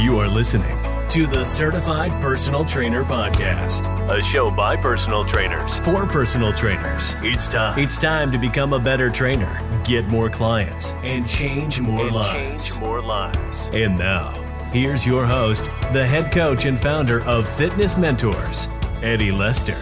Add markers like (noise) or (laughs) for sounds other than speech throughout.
You are listening to the Certified Personal Trainer Podcast, a show by personal trainers for personal trainers. It's time. It's time to become a better trainer, get more clients, and change more and lives. Change more lives. And now, here's your host, the head coach and founder of Fitness Mentors, Eddie Lester.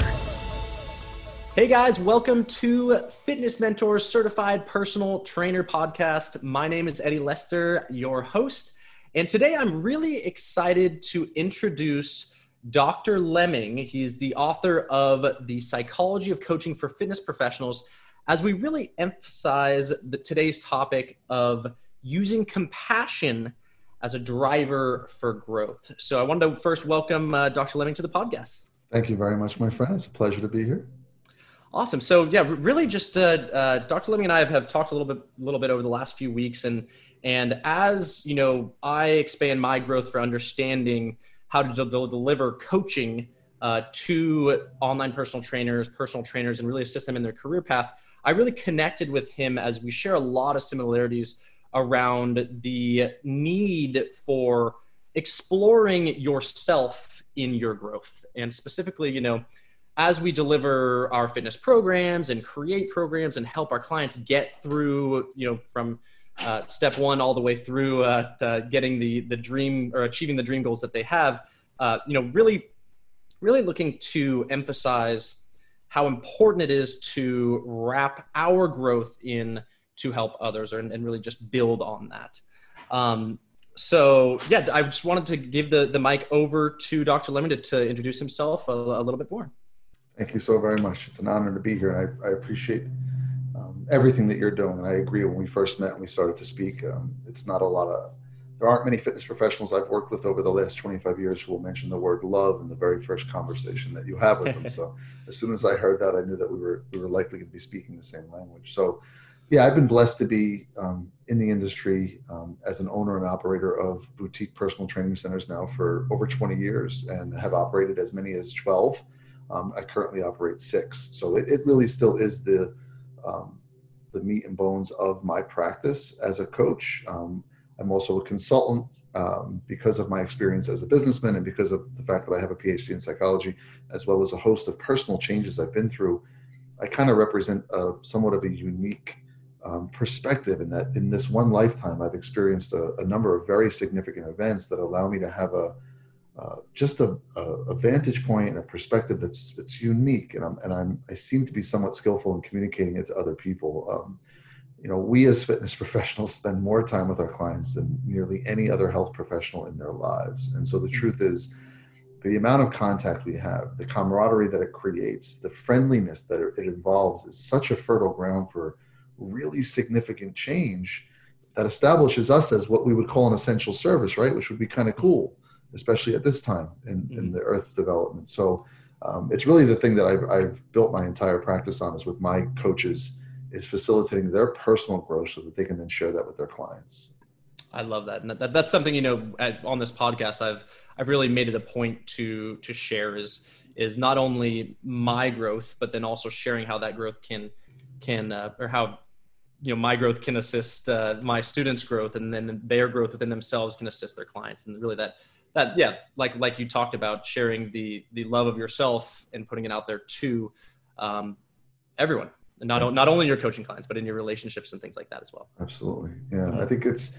Hey guys, welcome to Fitness Mentors Certified Personal Trainer Podcast. My name is Eddie Lester, your host. And today I'm really excited to introduce Dr. Lemming. He's the author of The Psychology of Coaching for Fitness Professionals, as we really emphasize the, today's topic of using compassion as a driver for growth. So I wanted to first welcome uh, Dr. Lemming to the podcast. Thank you very much, my friend. It's a pleasure to be here. Awesome. So yeah, really, just uh, uh, Dr. Lemming and I have, have talked a little bit, a little bit over the last few weeks, and and as you know, I expand my growth for understanding how to de- deliver coaching uh, to online personal trainers, personal trainers, and really assist them in their career path. I really connected with him as we share a lot of similarities around the need for exploring yourself in your growth, and specifically, you know as we deliver our fitness programs and create programs and help our clients get through you know from uh, step one all the way through uh, getting the the dream or achieving the dream goals that they have. Uh, you know, really, really looking to emphasize how important it is to wrap our growth in to help others or, and really just build on that. Um, so yeah, I just wanted to give the, the mic over to Dr. Lemming to introduce himself a, a little bit more. Thank you so very much. It's an honor to be here. I, I appreciate everything that you're doing. And I agree. When we first met and we started to speak, um, it's not a lot of. There aren't many fitness professionals I've worked with over the last 25 years who will mention the word love in the very first conversation that you have with them. (laughs) so as soon as I heard that, I knew that we were we were likely to be speaking the same language. So yeah, I've been blessed to be um, in the industry um, as an owner and operator of boutique personal training centers now for over 20 years and have operated as many as 12. Um, I currently operate six. So it, it really still is the um, the meat and bones of my practice as a coach. Um, I'm also a consultant um, because of my experience as a businessman and because of the fact that I have a PhD in psychology, as well as a host of personal changes I've been through. I kind of represent a, somewhat of a unique um, perspective in that in this one lifetime, I've experienced a, a number of very significant events that allow me to have a uh, just a, a, vantage point and a perspective that's that's unique, and I'm and I'm I seem to be somewhat skillful in communicating it to other people. Um, you know, we as fitness (laughs) professionals spend more time with our clients than nearly any other health professional in their lives, and so the truth is, the amount of contact we have, the camaraderie that it creates, the friendliness that it involves, is such a fertile ground for really significant change that establishes us as what we would call an essential service, right? Which would be kind of cool especially at this time in, mm-hmm. in the Earth's development. So um, it's really the thing that I've, I've built my entire practice on is with my coaches is facilitating their personal growth so that they can then share that with their clients. I love that, and that, that's something you know at, on this podcast I've I've really made it a point to to share is is not only my growth but then also sharing how that growth can can uh, or how you know my growth can assist uh, my students' growth, and then their growth within themselves can assist their clients, and really that that yeah like like you talked about sharing the the love of yourself and putting it out there to um, everyone. Not not only your coaching clients but in your relationships and things like that as well. Absolutely. Yeah. I think it's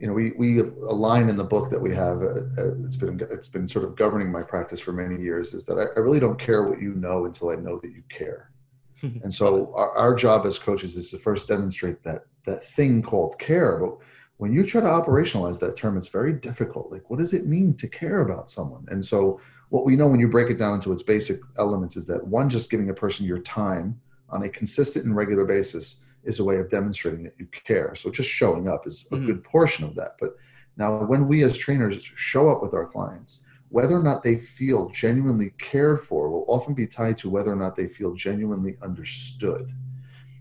you know we we a line in the book that we have uh, uh, it's been it's been sort of governing my practice for many years is that I, I really don't care what you know until i know that you care. (laughs) And so our, our job as coaches is to first demonstrate that that thing called care but when you try to operationalize that term, it's very difficult. Like, what does it mean to care about someone? And so, what we know when you break it down into its basic elements is that one, just giving a person your time on a consistent and regular basis is a way of demonstrating that you care. So, just showing up is a mm-hmm. good portion of that. But now, when we as trainers show up with our clients, whether or not they feel genuinely cared for will often be tied to whether or not they feel genuinely understood.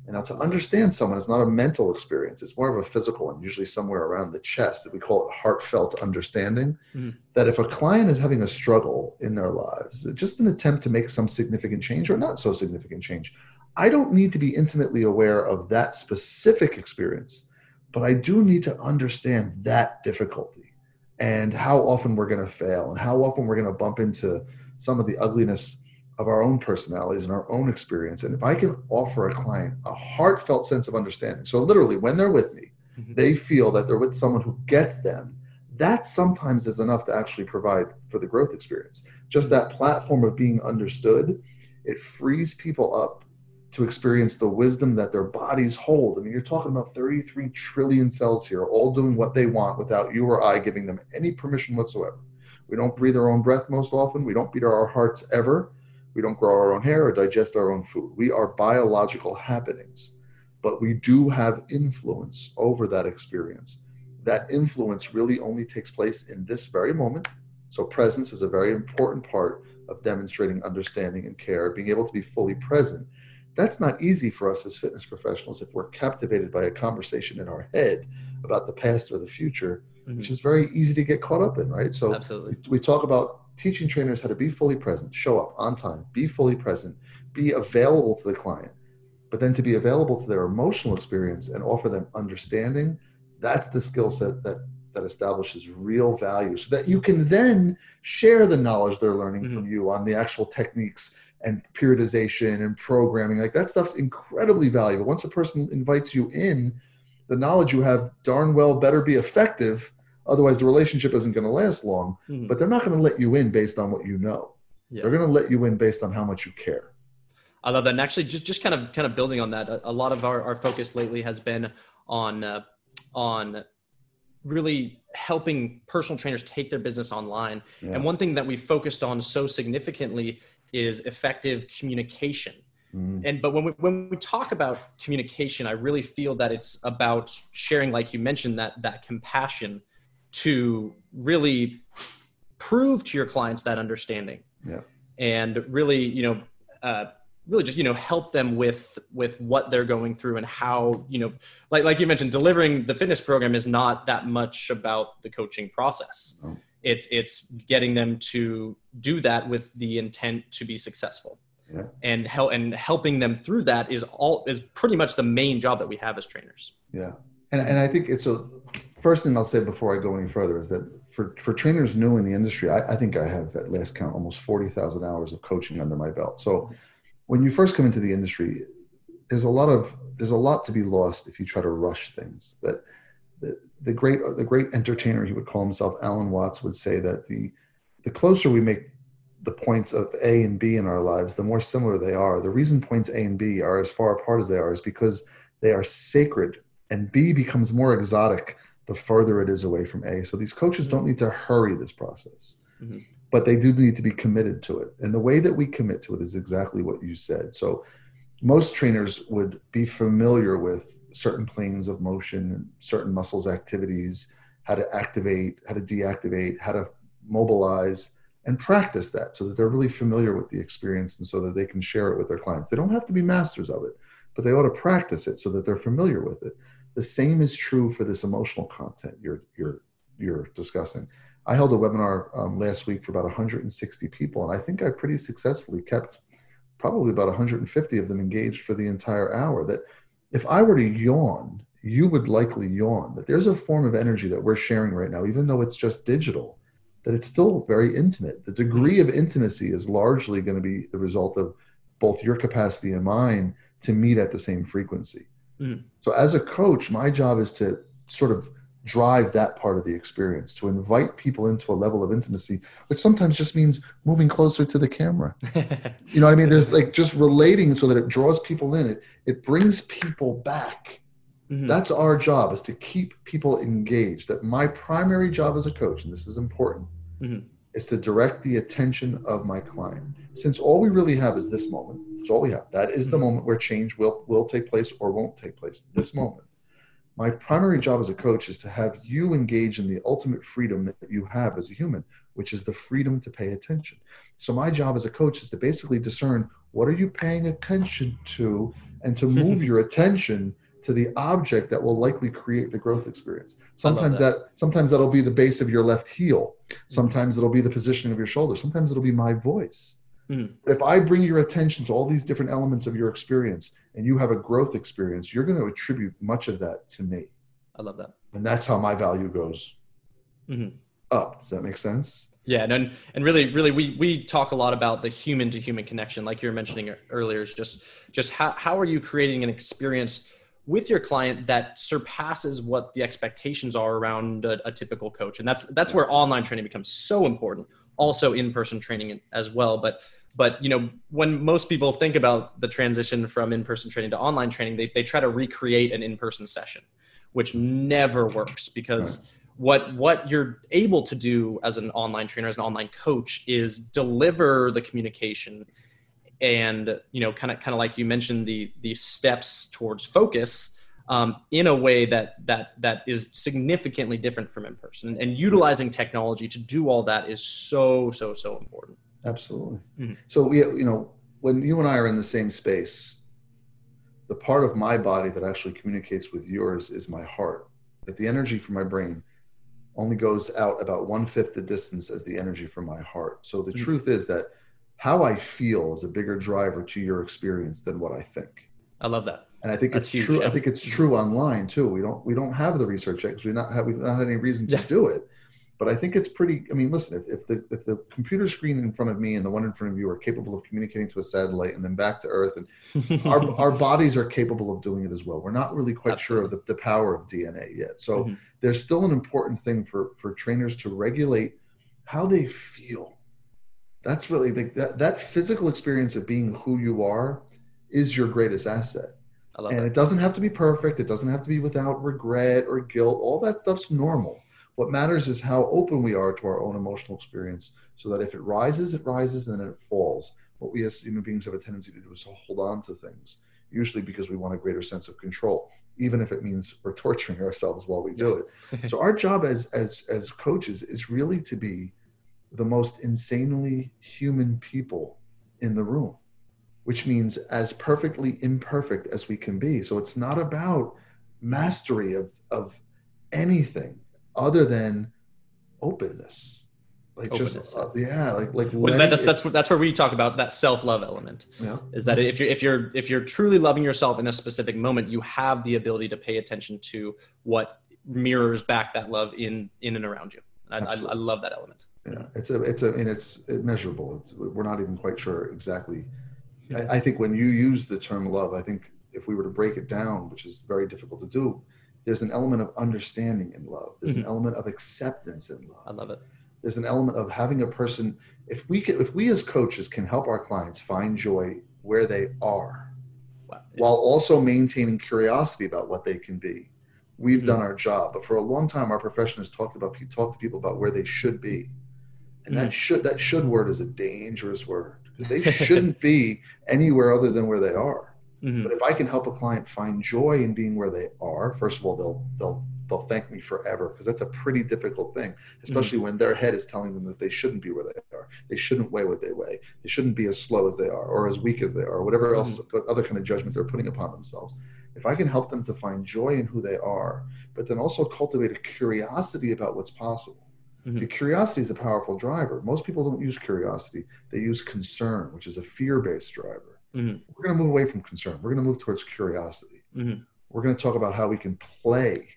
And now to understand someone is not a mental experience, it's more of a physical one, usually somewhere around the chest that we call it heartfelt understanding. Mm-hmm. That if a client is having a struggle in their lives, just an attempt to make some significant change or not so significant change, I don't need to be intimately aware of that specific experience, but I do need to understand that difficulty. and how often we're going to fail and how often we're going to bump into some of the ugliness of our own personalities and our own experience. And if I can offer a client a heartfelt sense of understanding, so literally when they're with me, mm-hmm. they feel that they're with someone who gets them. That sometimes is enough to actually provide for the growth experience. Just that platform of being understood, it frees people up to experience the wisdom that their bodies hold. I mean, you're talking about 33 trillion cells here, all doing what they want without you or I giving them any permission whatsoever. We don't breathe our own breath most often. We don't beat our hearts ever. We don't grow our own hair or digest our own food. We are biological happenings, but we do have influence over that experience. That influence really only takes place in this very moment. So, presence is a very important part of demonstrating understanding and care, being able to be fully present that's not easy for us as fitness professionals if we're captivated by a conversation in our head about the past or the future, mm-hmm. which is very easy to get caught up in, right? So Absolutely. we talk about teaching trainers how to be fully present, show up on time, be fully present, be available to the client, but then to be available to their emotional experience and offer them understanding. That's the skill set that that establishes real value so that you can then share the knowledge they're learning mm-hmm. from you on the actual techniques and periodization and programming like that stuff's incredibly valuable once a person invites you in the knowledge you have darn well better be effective otherwise the relationship isn't going to last long mm-hmm. but they're not going to let you in based on what you know yeah. they're going to let you in based on how much you care i love that and actually just just kind of kind of building on that a, a lot of our, our focus lately has been on uh, on really helping personal trainers take their business online yeah. and one thing that we focused on so significantly is effective communication. Mm. And but when we when we talk about communication, I really feel that it's about sharing, like you mentioned, that that compassion to really prove to your clients that understanding. Yeah. And really, you know, uh, really just you know help them with with what they're going through and how you know like like you mentioned delivering the fitness program is not that much about the coaching process oh it's it's getting them to do that with the intent to be successful yeah. and help and helping them through that is all is pretty much the main job that we have as trainers yeah and, and i think it's a first thing i'll say before i go any further is that for for trainers new in the industry i, I think i have at last count almost 40000 hours of coaching under my belt. So when you first come into the industry there's a lot of there's a lot to be lost if you try to rush things. That the, the great the great entertainer he would call himself alan watts would say that the the closer we make the points of a and b in our lives the more similar they are. The reason points a and b are as far apart as they are is because they are sacred and b becomes more exotic the further it is away from a so these coaches don't need to hurry this process mm-hmm. but they do need to be committed to it and the way that we commit to it is exactly what you said so most trainers would be familiar with certain planes of motion, certain muscles activities, how to activate, how to deactivate, how to mobilize, and practice that so that they're really familiar with the experience and so that they can share it with their clients. They don't have to be masters of it, but they ought to practice it so that they're familiar with it. The same is true for this emotional content you're you're you're discussing. I held a webinar um, last week for about 160 people, and I think I pretty successfully kept probably about 150 of them engaged for the entire hour. That if I were to yawn, you would likely yawn. That there's a form of energy that we're sharing right now, even though it's just digital, that it's still very intimate. The degree of intimacy is largely going to be the result of both your capacity and mine to meet at the same frequency. Mm. So, as a coach, my job is to sort of drive that part of the experience to invite people into a level of intimacy which sometimes just means moving closer to the camera (laughs) you know what i mean there's like just relating so that it draws people in it it brings people back mm-hmm. that's our job is to keep people engaged that my primary job as a coach and this is important mm-hmm. is to direct the attention of my client since all we really have is this moment that's all we have. That is mm-hmm. the moment where change will will take place or won't take place this moment. My primary job as a coach is to have you engage in the ultimate freedom that you have as a human which is the freedom to pay attention. So my job as a coach is to basically discern what are you paying attention to and to (laughs) move your attention to the object that will likely create the growth experience. Sometimes that. that. sometimes that'll be the base of your left heel. Sometimes it'll be the positioning of your shoulder. Sometimes it'll be my voice mm. if i bring your attention to all these different elements of your experience and you have a growth experience, you're going to attribute much of that to me. I love that. And that's how my value goes. Mm-hmm. up. Does that make sense? Yeah, and and really, really, we we talk a lot about the human to human connection, like you were mentioning earlier. Is just just how how are you creating an experience with your client that surpasses what the expectations are around a, a typical coach, and that's that's where online training becomes so important. Also, in person training as well, but but you know when most people think about the transition from in-person training to online training they, they try to recreate an in-person session which never works because what what you're able to do as an online trainer as an online coach is deliver the communication and you know kind of kind of like you mentioned the the steps towards focus um, in a way that that that is significantly different from in person and, and utilizing technology to do all that is so so so important Absolutely. Mm-hmm. So we, you know, when you and I are in the same space, the part of my body that actually communicates with yours is my heart. That the energy from my brain only goes out about one fifth the distance as the energy from my heart. So the mm-hmm. truth is that how I feel is a bigger driver to your experience than what I think. I love that. And I think That's it's huge, true. Yeah. I think it's true online too. We don't we don't have the research yet because we not have we've not had any reason to do it but I think it's pretty. I mean, listen, if, if the if the computer screen in front of me and the one in front of you are capable of communicating to a satellite and then back to Earth, and (laughs) our our bodies are capable of doing it as well. We're not really quite Absolutely. sure of the, the power of DNA yet. So mm-hmm. there's still an important thing for for trainers to regulate how they feel. That's really the, that that physical experience of being who you are is your greatest asset. and that. it doesn't have to be perfect. It doesn't have to be without regret or guilt. All that stuff's normal what matters is how open we are to our own emotional experience so that if it rises, it rises and then it falls. What we as human beings have a tendency to do is to hold on to things, usually because we want a greater sense of control, even if it means we're (laughs) torturing ourselves while we do it. (laughs) so our job as as as coaches is really to be the most insanely human people in the room, which means as perfectly imperfect as we can be. So it's not about mastery of of anything other than openness. Like openness. just uh, yeah like like well, that, that's, that's that's where we talk about that self-love element yeah. is that if you're if you're if you're truly loving yourself in a specific moment you have the ability to pay attention to what mirrors back that love in in and around you. I, I, I, love that element. Yeah it's a it's a and it's measurable. It's, we're not even quite sure exactly I, I think when you use the term love i think if we were to break it down which is very difficult to do there's an element of understanding in love. There's mm-hmm. an element of acceptance in love. I love it. There's an element of having a person. If we can, if we as coaches can help our clients find joy where they are, wow. yeah. while also maintaining curiosity about what they can be, we've mm-hmm. done our job. But for a long time, our profession has talked about talked to people about where they should be, and mm-hmm. that should that should word is a dangerous word. They (laughs) shouldn't be anywhere other than where they are. Mm-hmm. But if I can help a client find joy in being where they are, first of all, they'll they'll they'll thank me forever because that's a pretty difficult thing, especially mm-hmm. when their head is telling them that they shouldn't be where they are. They shouldn't weigh what they weigh. They shouldn't be as slow as they are or as weak as they are or whatever else mm-hmm. other kind of judgment they're putting upon themselves. If I can help them to find joy in who they are, but then also cultivate a curiosity about what's possible. Mm-hmm. See, curiosity is a powerful driver. Most people don't use curiosity; they use concern, which is a fear-based driver. Mm-hmm. We're going to move away from concern. We're going to move towards curiosity. Mm-hmm. We're going to talk about how we can play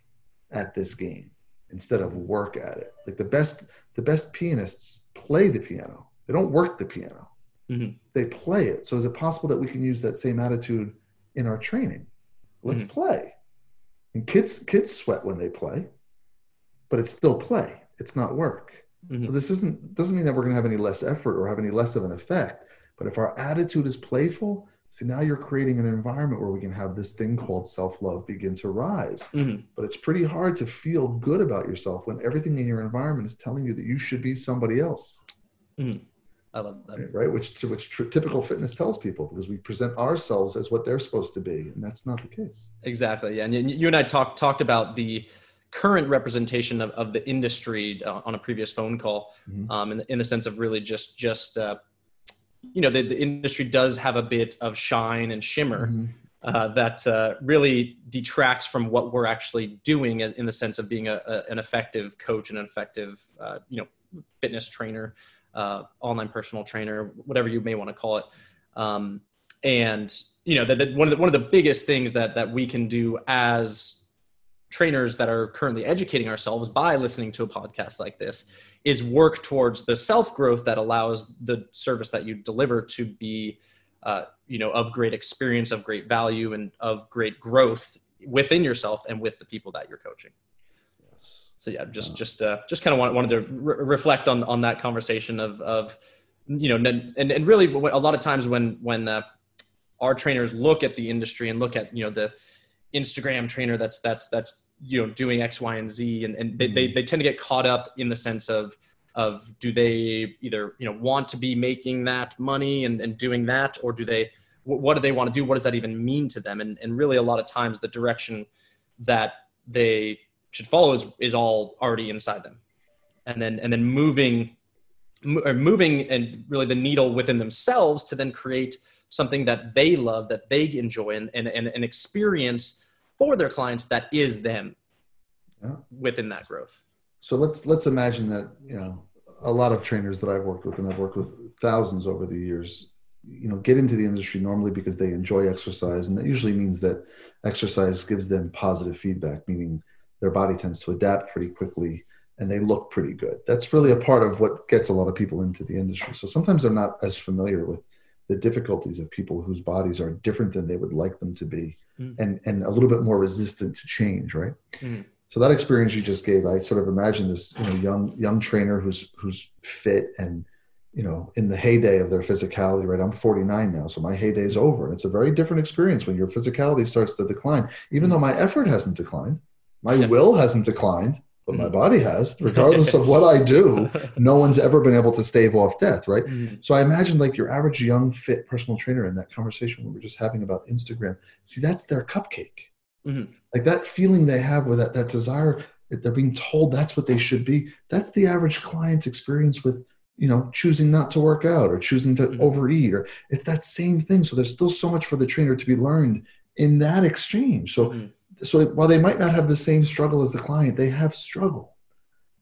at this game instead of work at it. Like the best, the best pianists play the piano. They don't work the piano. Mm-hmm. They play it. So is it possible that we can use that same attitude in our training? Let's mm-hmm. play. And kids, kids sweat when they play, but it's still play. It's not work. Mm-hmm. So this isn't doesn't mean that we're going to have any less effort or have any less of an effect but if our attitude is playful, see now you're creating an environment where we can have this thing called self-love begin to rise. Mm-hmm. But it's pretty hard to feel good about yourself when everything in your environment is telling you that you should be somebody else. Mm-hmm. I love that. Right, which which tr- typical fitness tells people because we present ourselves as what they're supposed to be, and that's not the case. Exactly. Yeah, and you and I talked talked about the current representation of, of the industry uh, on a previous phone call, mm-hmm. um, in, in the sense of really just just uh, you know the, the industry does have a bit of shine and shimmer mm-hmm. uh, that uh, really detracts from what we're actually doing in the sense of being a, a an effective coach and an effective uh, you know fitness trainer uh, online personal trainer whatever you may want to call it um, and you know that one of the one of the biggest things that that we can do as trainers that are currently educating ourselves by listening to a podcast like this is work towards the self growth that allows the service that you deliver to be uh, you know of great experience of great value and of great growth within yourself and with the people that you're coaching yes. so yeah just just uh, just kind of want, wanted to re- reflect on on that conversation of of you know and and really a lot of times when when uh, our trainers look at the industry and look at you know the instagram trainer that's that's that's you know doing x y and z and, and they, they, mm-hmm. they tend to get caught up in the sense of of do they either you know want to be making that money and, and doing that or do they what do they want to do? What does that even mean to them? And, and really a lot of times the direction that they should follow is, is all already inside them. And then and then moving or moving and really the needle within themselves to then create something that they love that they enjoy and, and, and an experience for their clients that is them yeah. within that growth. So let's let's imagine that you know a lot of trainers that i've worked with and i've worked with thousands over the years you know get into the industry normally because they enjoy exercise and that usually means that exercise gives them positive feedback meaning their body tends to adapt pretty quickly and they look pretty good. That's really a part of what gets a lot of people into the industry. So sometimes they're not as familiar with the difficulties of people whose bodies are different than they would like them to be mm. and and a little bit more resistant to change right mm. so that experience you just gave i sort of imagine this you know young young trainer who's who's fit and you know in the heyday of their physicality right i'm 49 now so my heyday is over and it's a very different experience when your physicality starts to decline even though my effort hasn't declined my yeah. will hasn't declined but my mm. body has regardless of what i (laughs) do no one's ever been able to stave off death right mm-hmm. so i imagine like your average young fit personal trainer in that conversation we were just having about instagram see that's their cupcake mm-hmm. like that feeling they have with that that desire that they're being told that's what they should be that's the average client's experience with you know choosing not to work out or choosing to mm-hmm. overeat or it's that same thing so there's still so much for the trainer to be learned in that exchange so mm-hmm. So while they might not have the same struggle as the client they have struggle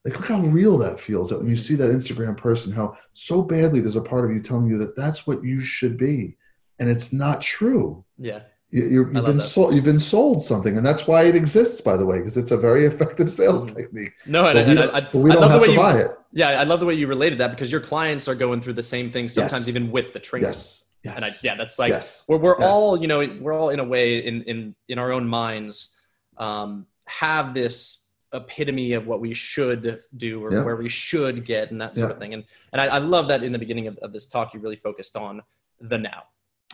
like look how real that feels that when you see that instagram person how so badly there's a part of you telling you that that's what you should be and it's not true yeah you, have been sold. You've been sold something, and that's why it exists, by the way, because it's a very effective sales mm-hmm. technique. No, and, and, I, I, we don't have to you, buy it. Yeah, I love the way you related that because your clients are going through the same thing sometimes, yes. even with the training. Yes. Yes. And I, yeah, that's like yes. we're we're yes. all you know we're all in a way in in in our own minds um, have this epitome of what we should do or yeah. where we should get and that sort yeah. of thing. And and I, I love that in the beginning of, of this talk you really focused on the now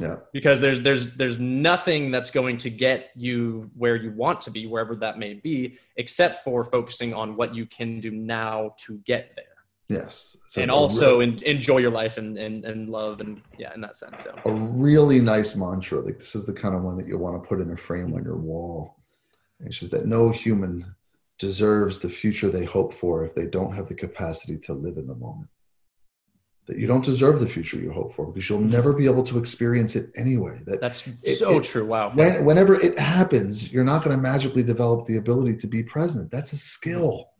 yeah. Because there's there's there's nothing that's going to get you where you want to be, wherever that may be, except for focusing on what you can do now to get there. Yes. So and also in, enjoy your life and, and, and love and yeah, in that sense. So. A really nice mantra. Like this is the kind of one that you'll want to put in a frame on your wall. It's just that no human deserves the future they hope for if they don't have the capacity to live in the moment that you don't deserve the future you hope for because you'll never be able to experience it anyway. That that's it, so it, true. Wow. When, whenever it happens, you're not going to magically develop the ability to be present. That's a skill.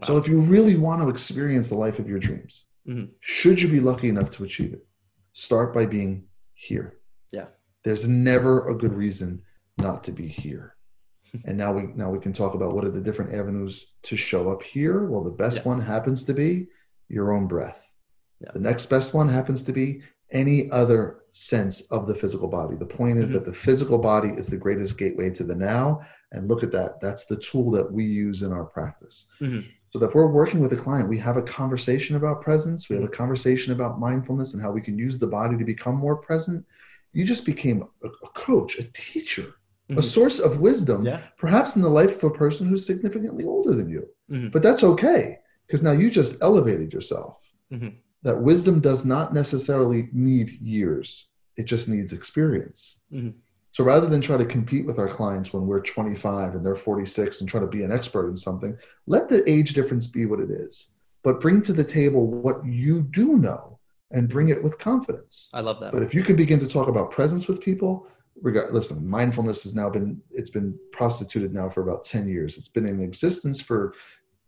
Wow. So if you really want to experience the life of your dreams, mm-hmm. should you be lucky enough to achieve it, start by being here. Yeah. There's never a good reason not to be here. (laughs) and now we now we can talk about what are the different avenues to show up here. Well, the best yeah. one happens to be your own breath yeah. The next best one happens to be any other sense of the physical body. The point is mm-hmm. that the physical body is the greatest gateway to the now. And look at that. That's the tool that we use in our practice. Mm-hmm. So that if we're working with a client, we have a conversation about presence, we have a conversation about mindfulness and how we can use the body to become more present. You just became a, a coach, a teacher, mm-hmm. a source of wisdom, yeah. perhaps in the life of a person who's significantly older than you. Mm-hmm. But that's okay because now you just elevated yourself. Mm-hmm that wisdom does not necessarily need years, it just needs experience. So rather than try to compete with our clients when we're 25 and they're 46 and try to be an expert in something, let the age difference be what it is. But bring to the table what you do know and bring it with confidence. I love that. But if you can begin to talk about presence with people, regard, listen, mindfulness has now been it's been prostituted now for about 10 years. It's been in existence for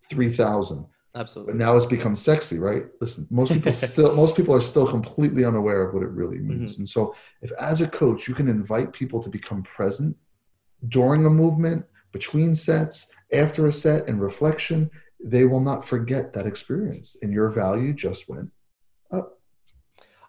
3000 Absolutely. But now it's become sexy, right? Listen, most people (laughs) still most people are still completely unaware of what it really means. Mm-hmm. And so if as a coach you can invite people to become present during a movement, between sets, after a set, and reflection, they will not forget that experience. And your value just went up.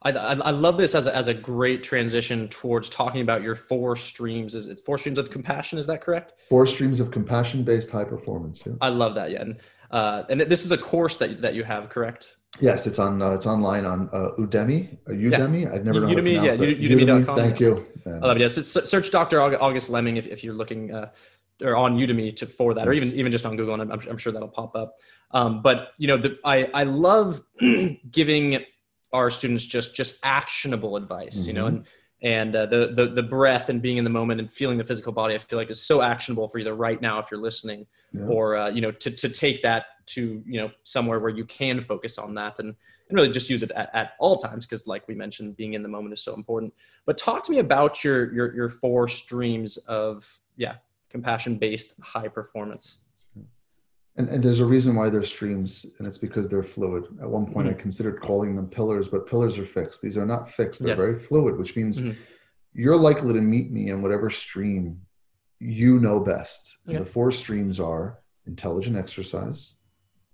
I, I, love this as a, as a great transition towards talking about your four streams. Is it four streams of compassion? Is that correct? Four streams of compassion based high performance. Yeah. I love that. Yeah. And, uh, and this is a course that, that you have, correct? Yes, it's on. Uh, it's online on uh, Udemy. Udemy. Yeah. I've never known Udemy. yeah, Udemy.com. Thank you. I love it. Yes, yeah, search Dr. August Lemming if, if you're looking uh, or on Udemy to for that, or even even just on Google, and I'm, I'm sure that'll pop up. Um, but you know, the, I I love (clears throat) giving our students just just actionable advice. Mm-hmm. You know, mm-hmm. and and uh, the, the the breath and being in the moment and feeling the physical body i feel like is so actionable for either right now if you're listening yeah. or uh, you know to, to take that to you know somewhere where you can focus on that and, and really just use it at, at all times because like we mentioned being in the moment is so important but talk to me about your your, your four streams of yeah compassion based high performance and, and there's a reason why they're streams, and it's because they're fluid. At one point, mm-hmm. I considered calling them pillars, but pillars are fixed. These are not fixed, they're yeah. very fluid, which means mm-hmm. you're likely to meet me in whatever stream you know best. Yeah. The four streams are intelligent exercise.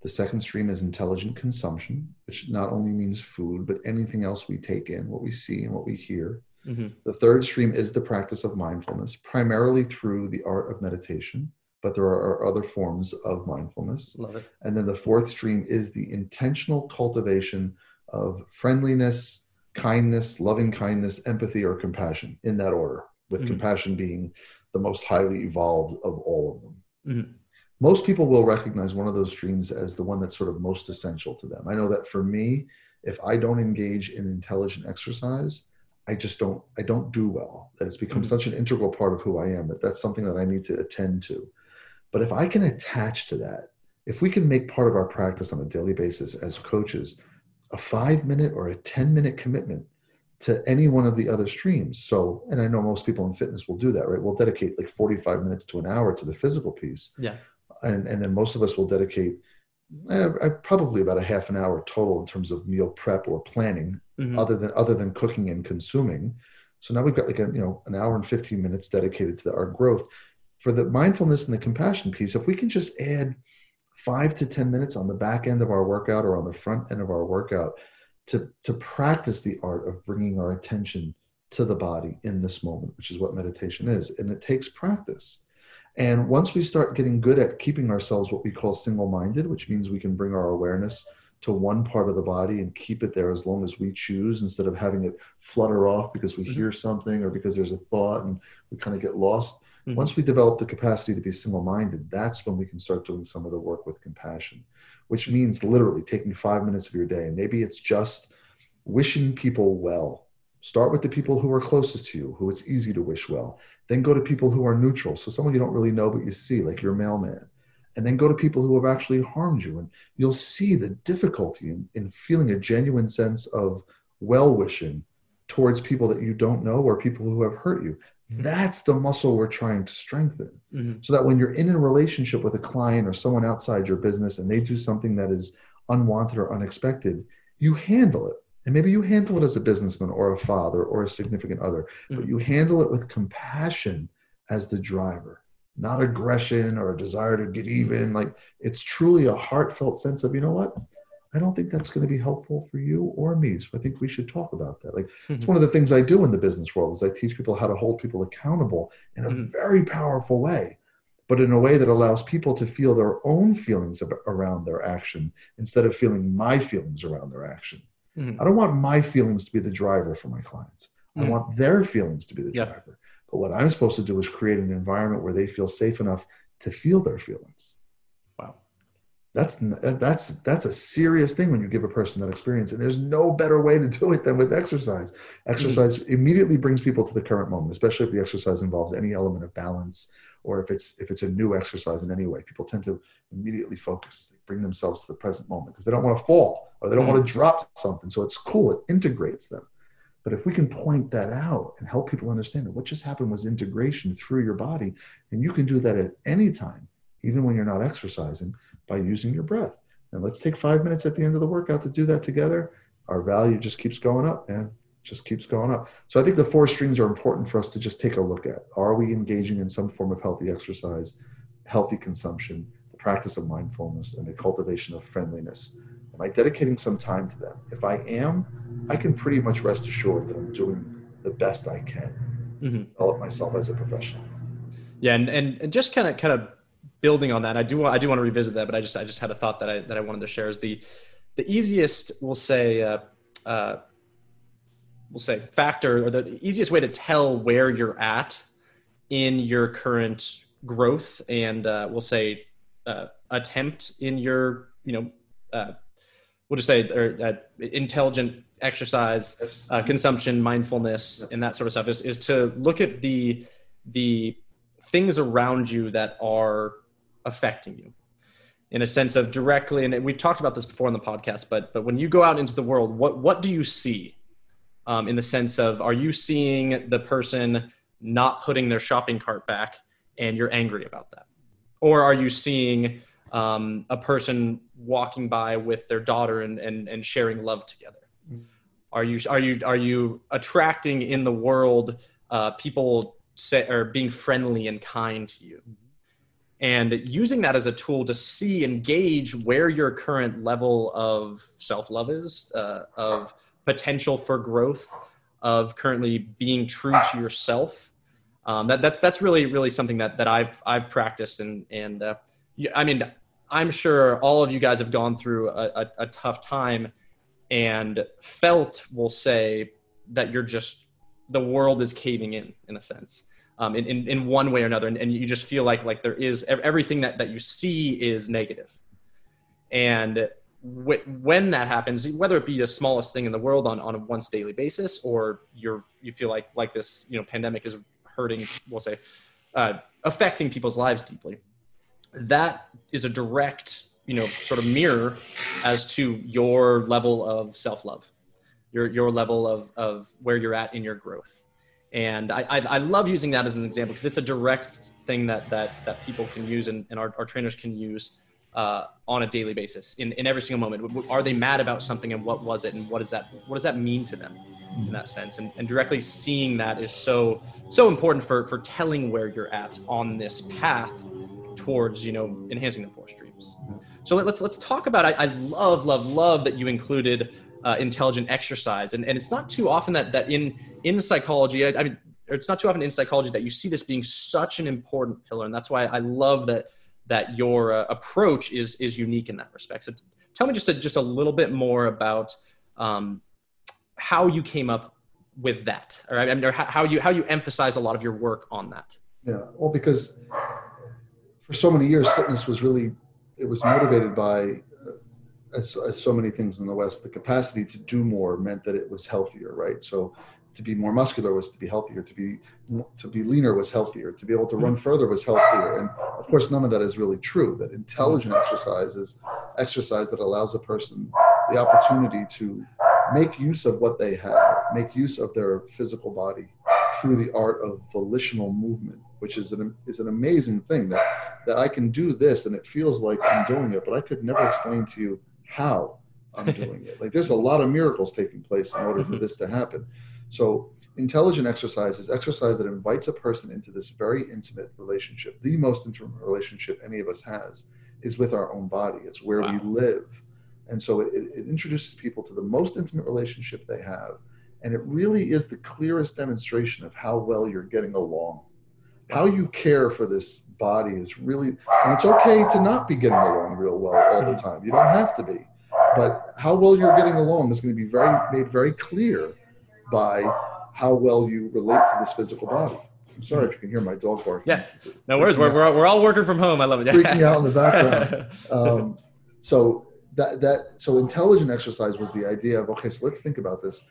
The second stream is intelligent consumption, which not only means food, but anything else we take in, what we see and what we hear. Mm-hmm. The third stream is the practice of mindfulness, primarily through the art of meditation but there are other forms of mindfulness. Love it. And then the fourth stream is the intentional cultivation of friendliness, kindness, loving kindness, empathy, or compassion in that order, with mm-hmm. compassion being the most highly evolved of all of them. Mm-hmm. Most people will recognize one of those streams as the one that's sort of most essential to them. I know that for me, if I don't engage in intelligent exercise, I just don't I don't do well. That it's become mm-hmm. such an integral part of who I am that that's something that I need to attend to. But if I can attach to that, if we can make part of our practice on a daily basis as coaches a five minute or a 10 minute commitment to any one of the other streams. So, and I know most people in fitness will do that, right? We'll dedicate like 45 minutes to an hour to the physical piece. Yeah. And, and then most of us will dedicate eh, probably about a half an hour total in terms of meal prep or planning mm-hmm. other than, other than cooking and consuming. So now we've got like a, you know, an hour and 15 minutes dedicated to the, our growth for the mindfulness and the compassion piece, if we can just add five to 10 minutes on the back end of our workout or on the front end of our workout to, to practice the art of bringing our attention to the body in this moment, which is what meditation is. And it takes practice. And once we start getting good at keeping ourselves what we call single minded, which means we can bring our awareness to one part of the body and keep it there as long as we choose instead of having it flutter off because we mm-hmm. hear something or because there's a thought and we kind of get lost Mm-hmm. Once we develop the capacity to be single minded, that's when we can start doing some of the work with compassion, which means literally taking five minutes of your day. And maybe it's just wishing people well. Start with the people who are closest to you, who it's easy to wish well. Then go to people who are neutral. So someone you don't really know, but you see, like your mailman. And then go to people who have actually harmed you. And you'll see the difficulty in, in feeling a genuine sense of well wishing towards people that you don't know or people who have hurt you. That's the muscle we're trying to strengthen. Mm-hmm. So that when you're in a relationship with a client or someone outside your business and they do something that is unwanted or unexpected, you handle it. And maybe you handle it as a businessman or a father or a significant other, mm-hmm. but you handle it with compassion as the driver, not aggression or a desire to get even. Like it's truly a heartfelt sense of, you know what? I don't think that's going to be helpful for you or me. So I think we should talk about that. Like mm-hmm. it's one of the things I do in the business world is I teach people how to hold people accountable in a mm-hmm. very powerful way, but in a way that allows people to feel their own feelings around their action instead of feeling my feelings around their action. Mm-hmm. I don't want my feelings to be the driver for my clients. I mm-hmm. want their feelings to be the driver. But what I'm supposed to do is create an environment where they feel safe enough to feel their feelings that's that's that's a serious thing when you give a person that experience and there's no better way to (laughs) do it than with exercise exercise mm-hmm. immediately brings people to the current moment especially if the exercise involves any element of balance or if it's if it's a new exercise in any way people tend to immediately focus they bring themselves to the present moment because they don't want to fall or they don't mm-hmm. want to drop something so it's cool it integrates them but if we can point that out and help people understand that what just happened was integration through your body and you can do that at any time even when you're not exercising by using your breath. And let's take five minutes at the end of the workout to do that together. Our value just keeps going up, man. Just keeps going up. So I think the four streams are important for us to just take a look at. Are we engaging in some form of healthy exercise? healthy consumption, the practice of mindfulness, and the cultivation of friendliness? Am I dedicating some time to them? If I am, I can pretty much rest assured that I'm doing the best I can mm-hmm. develop myself as a professional. Yeah, and, and, and just kind of kind of building on that, I do want I do want to revisit that, but I just I just had a thought that I that I wanted to share is the the easiest we'll say uh, uh, we'll say factor or the easiest way to tell where you're at in your current growth and uh, we'll say uh, attempt in your you know uh, we'll just say or, intelligent exercise uh, consumption mindfulness and that sort of stuff is, is to look at the the things around you that are affecting you in a sense of directly and we've talked about this before on the podcast but but when you go out into the world what what do you see um, in the sense of are you seeing the person not putting their shopping cart back and you're angry about that or are you seeing um, a person walking by with their daughter and, and, and sharing love together? Mm-hmm. Are you are you are you attracting in the world uh, people say, or being friendly and kind to you? And using that as a tool to see and gauge where your current level of self love is, uh, of potential for growth, of currently being true to yourself. Um, that, that's that's really really something that that I've I've practiced and and uh, I mean, I'm sure all of you guys have gone through a, a, a tough time and felt, we'll say, that you're just the world is caving in, in a sense, um, in, in, in one way or another, and, and you just feel like like there is everything that that you see is negative, and when that happens, whether it be the smallest thing in the world on on a once daily basis, or you're you feel like like this you know pandemic is hurting, we'll say, uh, affecting people's lives deeply that is a direct you know sort of mirror as to your level of self-love your your level of of where you're at in your growth and i i, I love using that as an example because it's a direct thing that that that people can use and, and our, our trainers can use uh, on a daily basis in, in every single moment are they mad about something and what was it and what does that what does that mean to them in that sense and, and directly seeing that is so so important for for telling where you're at on this path towards you know enhancing the four streams. So let, us let's talk about. I, I, love love love that you included uh, intelligent exercise, and and it's not too often that that in in psychology. I, I mean, it's not too often in psychology that you see this being such an important pillar, and that's why I love that that your uh, approach is is unique in that respect. So tell me just a, just a little bit more about um, how you came up with that, or, I mean, or how you how you emphasize a lot of your work on that. Yeah, well, because for so many years, fitness was really it was motivated by as, as so many things in the West, the capacity to do more meant that it was healthier, right? So to be more muscular was to be healthier to be to be leaner was healthier to be able to run mm-hmm. further was healthier and of course none of that is really true that intelligent exercise is exercise that allows a person the opportunity to make use of what they have make use of their physical body through the art of volitional movement which is an is an amazing thing that that I can do this and it feels like I'm doing it, but I could never explain to you how I'm doing it. Like there's a lot of miracles taking place in order for mm-hmm. this to happen. So intelligent exercise is exercise that invites a person into this very intimate relationship. The most intimate relationship any of us has is with our own body. It's where wow. we live. And so it, it introduces people to the most intimate relationship they have. And it really is the clearest demonstration of how well you're getting along how you care for this body is really and it's okay to not be getting along real well all the time. You don't have to be. But how well you're getting along is going to be very made very clear by how well you relate to this physical body. I'm sorry if you can hear my dog barking. Yeah. No worries. We're, we're, we're all working from home. I love it. Freaking out in the background. (laughs) Um, so that that so intelligent exercise was the idea of okay so let's think about this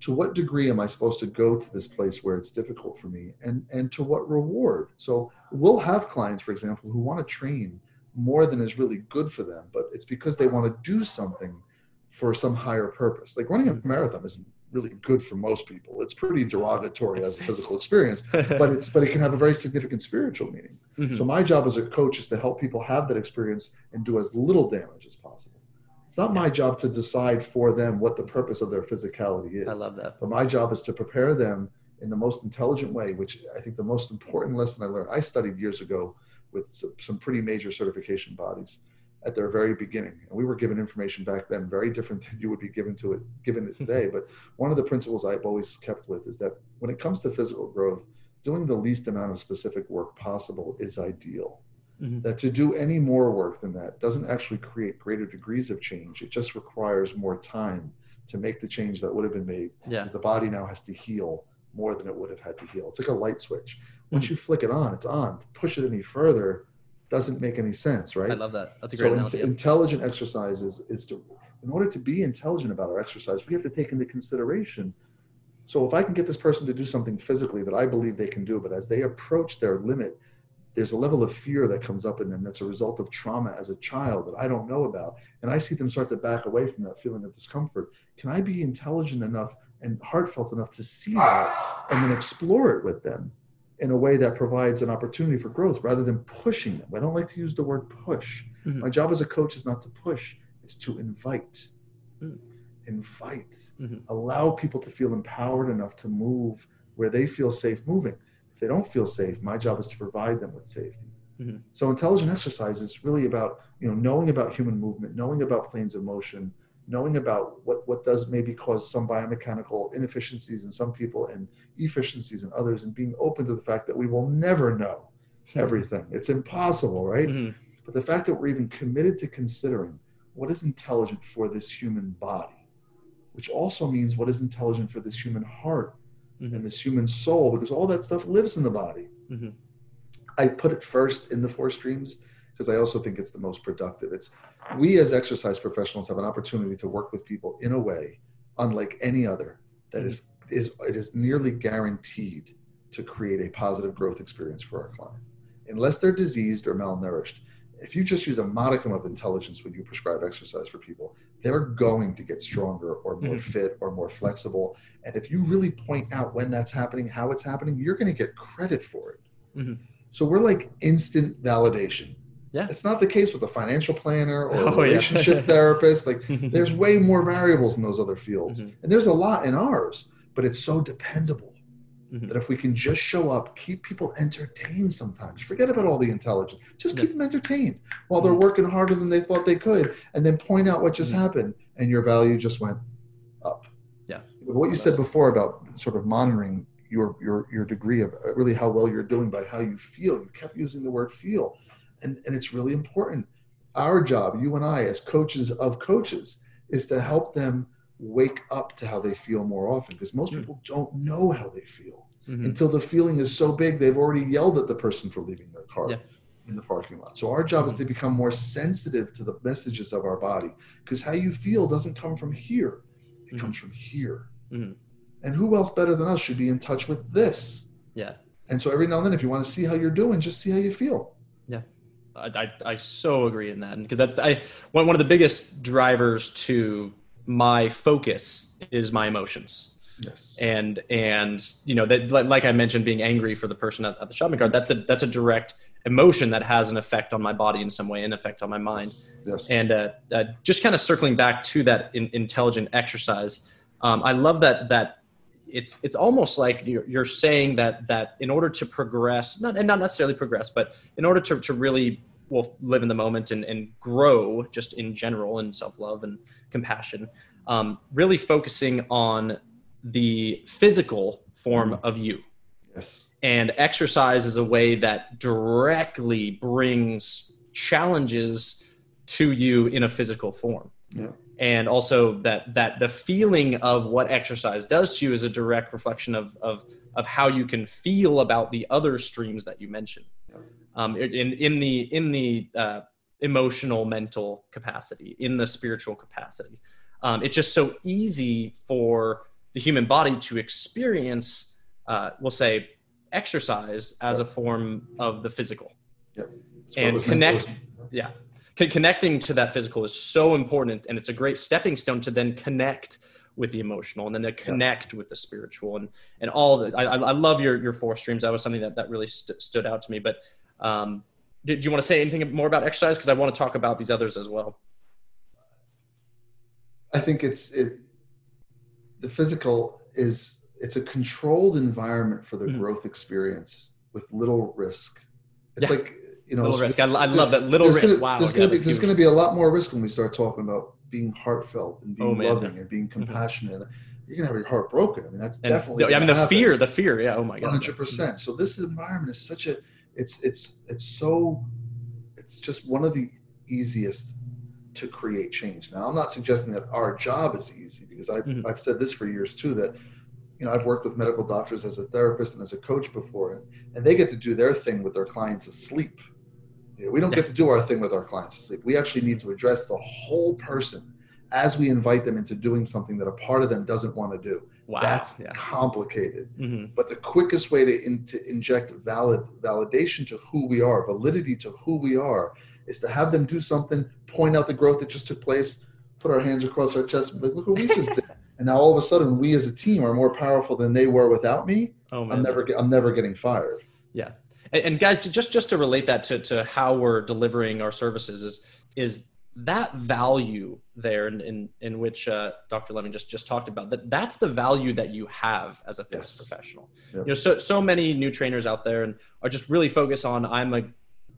to what degree am I supposed to go to this place where it's difficult for me and, and to what reward? So we'll have clients, for example, who want to train more than is really good for them, but it's because they want to do something for some higher purpose. Like running a marathon isn't really good for most people. It's pretty derogatory as a physical experience, but it's but it can have a very significant spiritual meaning. Mm-hmm. So my job as a coach is to help people have that experience and do as little damage as possible it's not my job to decide for them what the purpose of their physicality is. I love that. But my job is to prepare them in the most intelligent way, which I think the most important lesson I learned. I studied years ago with some, some pretty major certification bodies at their very beginning. And we were given information back then very different than you would be given to it given it today. (laughs) but one of the principles I've always kept with is that when it comes to physical growth, doing the least amount of specific work possible is ideal. Mm-hmm. That to do any more work than that doesn't actually create greater degrees of change. It just requires more time to make the change that would have been made. Yeah. Because the body now has to heal more than it would have had to heal. It's like a light switch. Once mm-hmm. you flick it on, it's on. To push it any further doesn't make any sense, right? I love that. That's a great so analogy. intelligent exercise is, is to, in order to be intelligent about our exercise, we have to take into consideration. So if I can get this person to do something physically that I believe they can do, but as they approach their limit, there's a level of fear that comes up in them that's a result of trauma as a child that I don't know about. And I see them start to back away from that feeling of discomfort. Can I be intelligent enough and heartfelt enough to see that and then explore it with them in a way that provides an opportunity for growth rather than pushing them. I don't like to use the word push. Mm-hmm. My job as a coach is not to push, it's to invite. Mm. Invite. Mm-hmm. Allow people to feel empowered enough to move where they feel safe moving. If they don't feel safe, my job is to provide them with safety. Mm-hmm. So intelligent exercise is really about, you know, knowing about human movement, knowing about planes of motion, knowing about what, what does maybe cause some biomechanical inefficiencies in some people and efficiencies in others, and being open to the fact that we will never know (laughs) everything. It's impossible, right? Mm-hmm. But the fact that we're even committed to considering what is intelligent for this human body, which also means what is intelligent for this human heart mm-hmm. and this human soul, because all that stuff lives in the body. Mm-hmm. I put it first in the four streams because I also think it's the most productive. It's we as exercise professionals have an opportunity to work with people in a way unlike any other that is is it is nearly guaranteed to create a positive growth experience for our client unless they're diseased or malnourished if you just use a modicum of intelligence when you prescribe exercise for people they're going to get stronger or more mm-hmm. fit or more flexible and if you really point out when that's happening how it's happening you're going to get credit for it mm-hmm. so we're like instant validation yeah. It's not the case with a financial planner or a oh, relationship yeah. (laughs) therapist. Like there's (laughs) way more variables in those other fields. Mm-hmm. And there's a lot in ours, but it's so dependable mm-hmm. that if we can just show up, keep people entertained sometimes, forget about all the intelligence, just yeah. keep them entertained while they're mm-hmm. working harder than they thought they could, and then point out what just mm-hmm. happened and your value just went up. Yeah. What you said before about sort of monitoring your your your degree of uh, really how well you're doing by how you feel. You kept using the word feel and, and it's really important. Our job, you and I, as coaches of coaches, is to help them wake up to how they feel more often because most mm-hmm. people don't know how they feel mm-hmm. until the feeling is so big they've already yelled at the person for leaving their car yeah. in the parking lot. So our job mm-hmm. is to become more sensitive to the messages of our body because how you feel doesn't come from here, it mm-hmm. comes from here. Mm-hmm. And who else better than us should be in touch with this? Yeah. And so every now and then, if you want to see how you're doing, just see how you feel. Yeah. I, I, so agree in that because that's I one one of the biggest drivers to my focus is my emotions. Yes. And and you know that like I mentioned, being angry for the person at, at the shopping cart that's a that's a direct emotion that has an effect on my body in some way, an effect on my mind. Yes. And uh, uh, just kind of circling back to that in, intelligent exercise, um, I love that that it's it's almost like you're, you're saying that that in order to progress, not and not necessarily progress, but in order to to really will live in the moment and, and grow just in general in self-love and compassion um, really focusing on the physical form of you. Yes. And exercise is a way that directly brings challenges to you in a physical form. Yeah. and also that that the feeling of what exercise does to you is a direct reflection of of of how you can feel about the other streams that you mentioned um, in in the in the uh, emotional, mental capacity, in the spiritual capacity. Um, it's just so easy for the human body to experience, uh, we'll say, exercise as a form of the physical. Yep. And connect, yeah, connecting to that physical is so important, and it's a great stepping stone to then connect with the emotional and then to connect with the spiritual and and all the I, I love your your four streams that was something that that really st- stood out to me but um, did you want to say anything more about exercise? Because I want to talk about these others as well. I think it's it. The physical is it's a controlled environment for the mm-hmm. growth experience with little risk. It's yeah. like you know, little risk. I, I love that little risk. Gonna, wow. There's going to be there's going to be a lot more risk when we start talking about being heartfelt and being oh, loving and being Mm-hmm. compassionate. You're going to have your heart broken. I mean, that's and definitely. The, I mean, the happen. fear, the fear. Yeah. Oh my god. 100. percent So this environment is such a. It's it's it's so. It's just one of the easiest to create change. Now, I'm not suggesting that our job is easy because I've, Mhm. I've said this for years too that, you know, I've worked with medical doctors as a therapist and as a coach before, and, and they get to do their thing with their clients asleep. You know, we don't get to do our thing with our clients asleep. We actually need to address the whole person as we invite them into doing something that a part of them doesn't want to do. Wow. That's yeah. complicated. hmm But the quickest way to, in, to inject valid validation to who we are, validity to who we are, is to have them do something, point out the growth that just took place, put our hands across our chest, like, look what we just did. (laughs) And now all of a sudden, we as a team are more powerful than they were without me. Oh man. I'm never, I'm never getting fired. Yeah, and, and guys, just just to relate that to to how we're delivering our services is is that value there in in, in which uh, Dr. Levin just just talked about that that's the value that you have as a fitness Yes. professional. Yep. You know, so so many new trainers out there and are just really focused on I'm like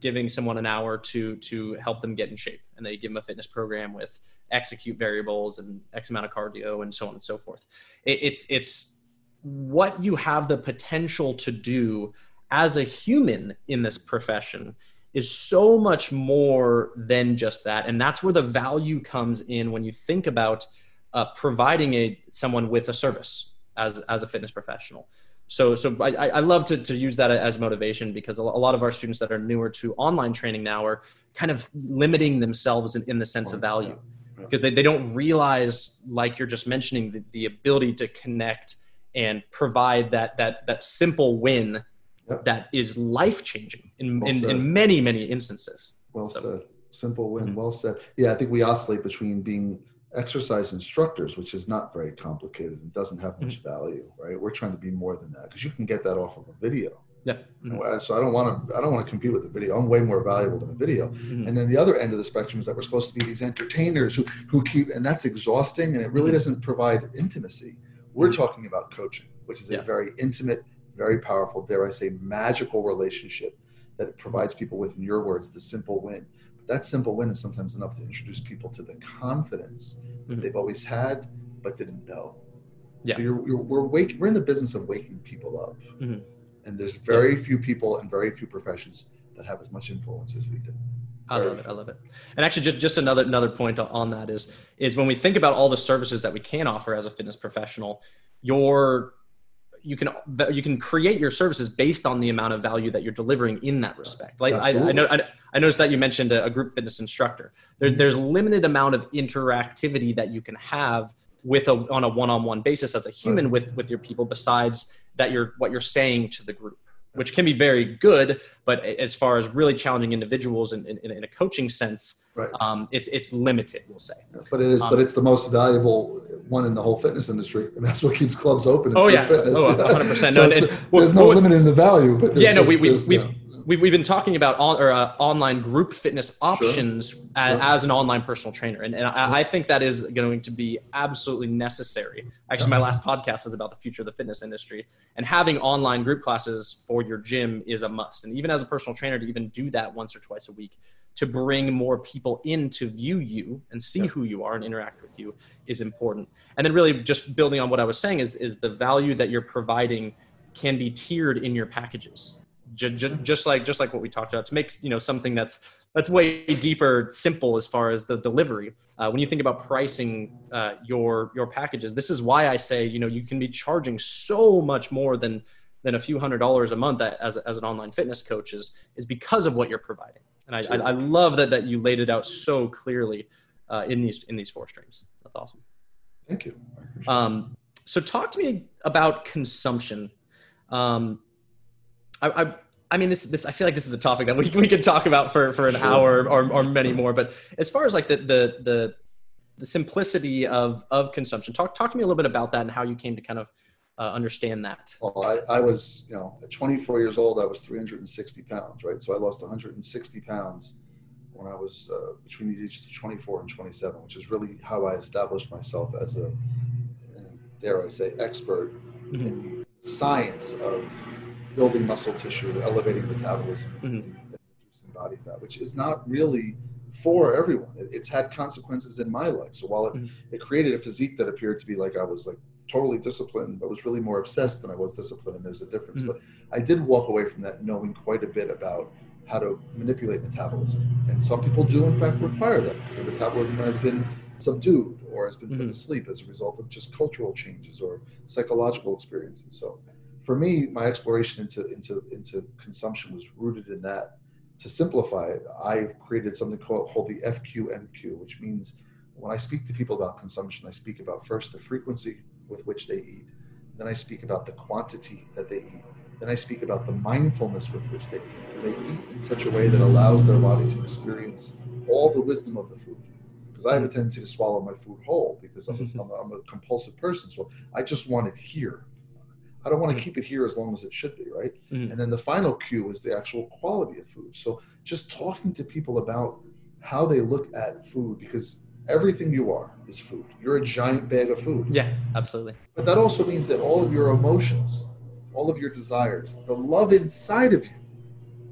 giving someone an hour to to help them get in shape, and they give them a fitness program with acute variables and X amount of cardio and so on and so forth. It, it's it's what you have the potential to do as a human in this profession is so much more than just that. And that's where the value comes in when you think about uh, providing a someone with a service as as a fitness professional. So so i, I love to, to use that as motivation because a lot of our students that are newer to online training now are kind of limiting themselves in, in the sense of value because they, they don't realize like you're just mentioning the, the ability to connect and provide that that that simple win Yep. that is life changing in, Well in, in many many instances Well So- said. Simple win. Mhm. Well said. Yeah, I think we oscillate between being exercise instructors, which is not very complicated and doesn't have Mm-hmm. much value, right? We're trying to be more than that because you can get that off of a video. yeah Mhm. Uh, So I don't want to. I don't want to compete with the video. I'm way more valuable than a video. Mhm. And then the other end of the spectrum is that we're supposed to be these entertainers who who keep, and that's exhausting, and it really Mhm. doesn't provide intimacy. We're talking about coaching, which is Yeah. a very intimate, very powerful, dare I say, magical relationship that provides people with, in your words, the simple win. But that simple win is sometimes enough to introduce people to the confidence that Mhm. they've always had but didn't know. Yeah. So you're, you're, we're wake, we're in the business of waking people up, Mhm. and there's very few people and very few professions that have as much influence as we do. I love it. I love it. And actually, just, just another another point on that is is when we think about all the services that we can offer as a fitness professional, your you can you can create your services based on the amount of value that you're delivering in that respect. Like I, I know I, I noticed that you mentioned a, a group fitness instructor. There's mm-hmm. there's limited amount of interactivity that you can have with a on a one-on-one basis as a human Right. with with your people besides that you're what you're saying to the group which can be very good but as far as really challenging individuals in, in, in a coaching sense Right. um, it's it's limited we'll say But it is, Um, but it's the most valuable one in the whole fitness industry, and that's what keeps clubs open. Oh, yeah. fitness. Oh, 100%. So No, and- well, there's no well, limit in the value, but there's yeah no just- we, we, there's, we, we, we've been talking about on, or, uh, online group fitness options a- Sure. as an online personal trainer. And, and I, I think that is going to be absolutely necessary. Actually my last podcast was about the future of the fitness industry. And having online group classes for your gym is a must. And even as a personal trainer to even do that once or twice a week to bring more people in to view you and see Yeah. who you are and interact with you is important. And then really just building on what i was saying is is the value that you're providing can be tiered in your packages just, just like just like what we talked about to make you know something that's that's way deeper simple as far as the delivery uh, when you think about pricing uh, your your packages this is why i say you know you can be charging so much more than than a few hundred dollars a month as, as an online fitness coach is is because of what you're providing and i. I, I love that that you laid it out so clearly uh, in these in these four streams that's awesome Thank you. I appreciate it. um, so talk to me about consumption. Um, I, I, I mean, this, this, I feel like this is a topic that we, we could talk about for, for an Sure. hour or, or many more. But as far as like the, the, the, the simplicity of, of consumption, talk, talk to me a little bit about that and how you came to kind of uh, understand that. Well, I, I was, you know, at 24 years old, I was 360 pounds, right? So I lost 160 pounds when I was uh, between the ages of 24 and 27, which is really how I established myself as a, dare I say, expert in the science of building muscle tissue, elevating metabolism, Mhm. and reducing body fat, which is not really for everyone. It, it's had consequences in my life. So while it, mm-hmm. it created a physique that appeared to be like I was like totally disciplined, but was really more obsessed than I was disciplined, and there's a difference. Mm-hmm. But I did walk away from that knowing quite a bit about how to manipulate metabolism. And some people do, in fact, require that because their metabolism has been subdued or has been put mm-hmm. to sleep as a result of just cultural changes or psychological experiences. So for me, my exploration into, into, into consumption was rooted in that. To simplify it, I created something called, called the FQMQ, which means when I speak to people about consumption, I speak about first the frequency with which they eat. Then I speak about the quantity that they eat. Then I speak about the mindfulness with which they eat. They eat in such a way that allows their body to experience all the wisdom of the food? Because I have a tendency to swallow my food whole because I'm, a, I'm a compulsive person. So I just want it here. I don't want to keep it here as long as it should be, right? Mm-hmm. And then the final cue is the actual quality of food. So just talking to people about how they look at food because everything you are is food. You're a giant bag of food. Yeah, absolutely. But that also means that all of your emotions, all of your desires, the love inside of you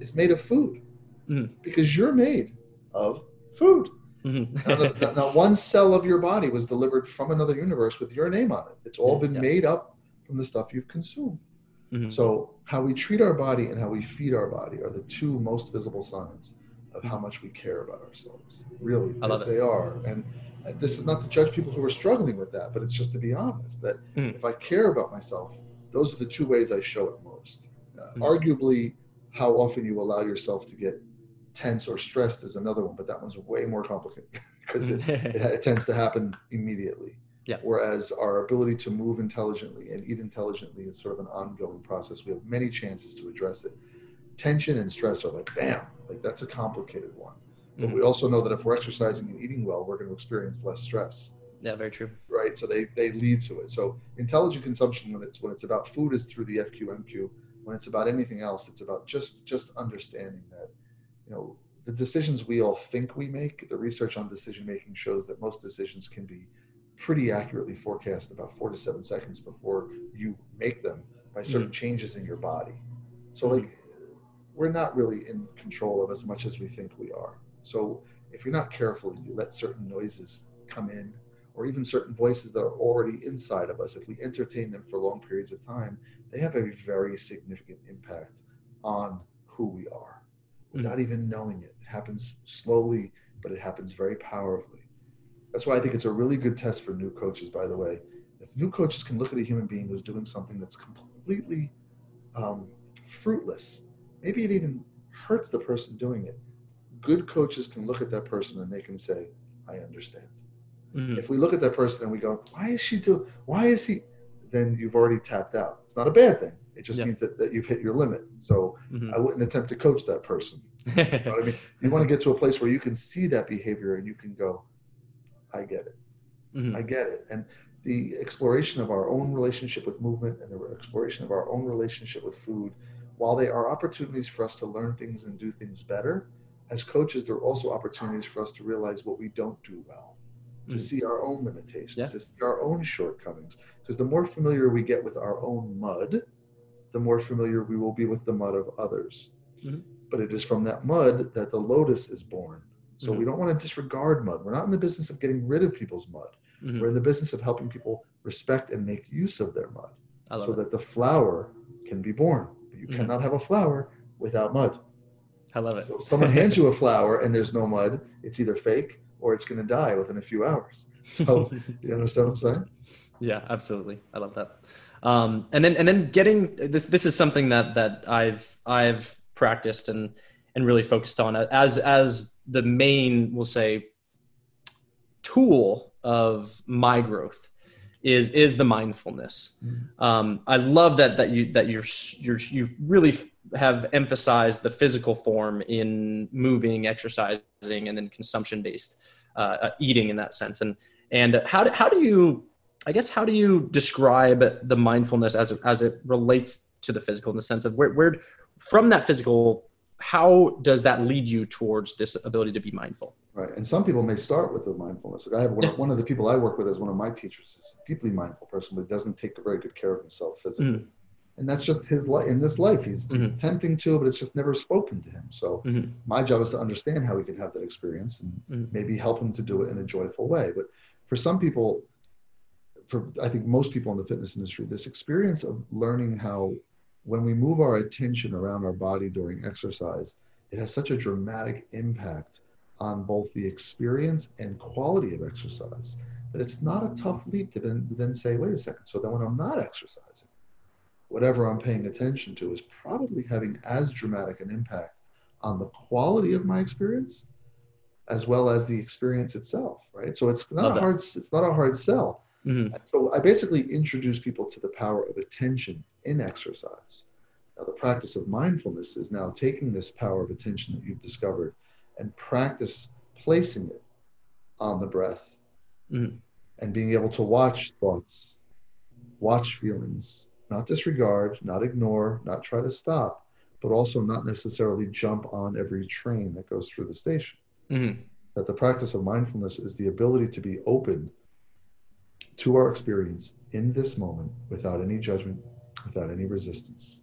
is made of food mm-hmm. because you're made of food. Mm-hmm. now, now, one cell of your body was delivered from another universe with your name on it. It's all (laughs) been yeah. made up from the stuff you've consumed. Mm-hmm. So, how we treat our body and how we feed our body are the two most visible signs of how much we care about ourselves. Really, I love they, it. they are. And this is not to judge people who are struggling with that, but it's just to be honest that mm. if I care about myself, those are the two ways I show it most. Uh, mm. Arguably, how often you allow yourself to get tense or stressed is another one, but that one's way more complicated (laughs) because it, (laughs) it, it, tends to happen immediately. Yeah. Whereas our ability to move intelligently and eat intelligently is sort of an ongoing process. We have many chances to address it. Tension and stress are like, bam, like that's a complicated one. But mm-hmm. we also know that if we're exercising and eating well, we're going to experience less stress. Yeah, very true. Right. So they, they lead to it. So intelligent consumption when it's when it's about food is through the FQMQ. When it's about anything else, it's about just just understanding that, you know, the decisions we all think we make, the research on decision making shows that most decisions can be pretty accurately forecast about four to seven seconds before you make them by certain mm-hmm. changes in your body. So like we're not really in control of as much as we think we are. So if you're not careful and you let certain noises come in, or even certain voices that are already inside of us, if we entertain them for long periods of time, they have a very significant impact on who we are without mm-hmm. even knowing it. It happens slowly, but it happens very powerfully. That's why I think it's a really good test for new coaches, by the way. If new coaches can look at a human being who's doing something that's completely um, fruitless, maybe it even hurts the person doing it. Good coaches can look at that person and they can say, I understand. Mm-hmm. If we look at that person and we go, why is she doing, why is he, then you've already tapped out. It's not a bad thing. It just yeah. means that, that you've hit your limit. So mm-hmm. I wouldn't attempt to coach that person. (laughs) you know what I mean? You want to get to a place where you can see that behavior and you can go, I get it. Mm-hmm. I get it. And the exploration of our own relationship with movement and the exploration of our own relationship with food while they are opportunities for us to learn things and do things better, as coaches, they're also opportunities for us to realize what we don't do well, to mm. see our own limitations, yeah. to see our own shortcomings. Because the more familiar we get with our own mud, the more familiar we will be with the mud of others. Mm-hmm. But it is from that mud that the lotus is born. So mm-hmm. we don't want to disregard mud. We're not in the business of getting rid of people's mud. Mm-hmm. We're in the business of helping people respect and make use of their mud so it. that the flower can be born. You mm-hmm. cannot have a flower without mud. I love it. So if someone hands you a (laughs) flower and there's no mud, it's either fake or it's going to die within a few hours. (laughs) So you understand what I'm saying? Yeah, absolutely. I love that. Um, and then and then getting this this is something that that I've I've practiced and and really focused on as as the main we'll say tool of my growth is is the mindfulness. Mm-hmm. Um, I love that that you that you're you're you really have emphasized the physical form in moving, exercising, and then consumption based uh, uh, eating in that sense. And and how do, how do you I guess how do you describe the mindfulness as as it relates to the physical in the sense of where where from that physical how does that lead you towards this ability to be mindful? Right. And some people may start with the mindfulness. Like I have one, one of the people I work with as one of my teachers is a deeply mindful person, but doesn't take very good care of himself physically. Mm. and that's just his life in this life. He's, Mhm. attempting to, but it's just never spoken to him. So Mhm. my job is to understand how he can have that experience and Mhm. maybe help him to do it in a joyful way. But for some people, for I think most people in the fitness industry, this experience of learning how when we move our attention around our body during exercise, it has such a dramatic impact on both the experience and quality of exercise that it's not a tough leap to then, then say, wait a second, so then when I'm not exercising, whatever I'm paying attention to is probably having as dramatic an impact on the quality of my experience as well as the experience itself, right? So it's not Love a that. hard it's not a hard sell. Mhm. So I basically introduce people to the power of attention in exercise. Now, the practice of mindfulness is now taking this power of attention that you've discovered and practice placing it on the breath Mhm. and being able to watch thoughts, watch feelings, not disregard, not ignore, not try to stop, but also not necessarily jump on every train that goes through the station Mhm. that the practice of mindfulness is the ability to be open to our experience in this moment without any judgment, without any resistance.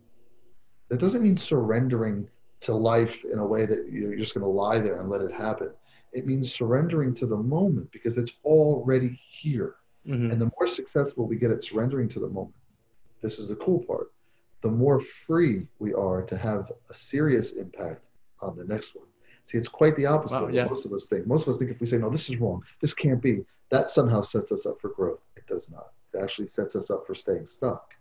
That doesn't mean surrendering to life in a way that you're just going to lie there and let it happen. It means surrendering to the moment because it's already here. Mhm. And the more successful we get at surrendering to the moment, this is the cool part, the more free we are to have a serious impact on the next one. See, it's quite the opposite Wow, of what yeah. most of us think. Most of us think if we say, no, this is wrong, this can't be, that somehow sets us up for growth. It does not. It actually sets us up for staying stuck.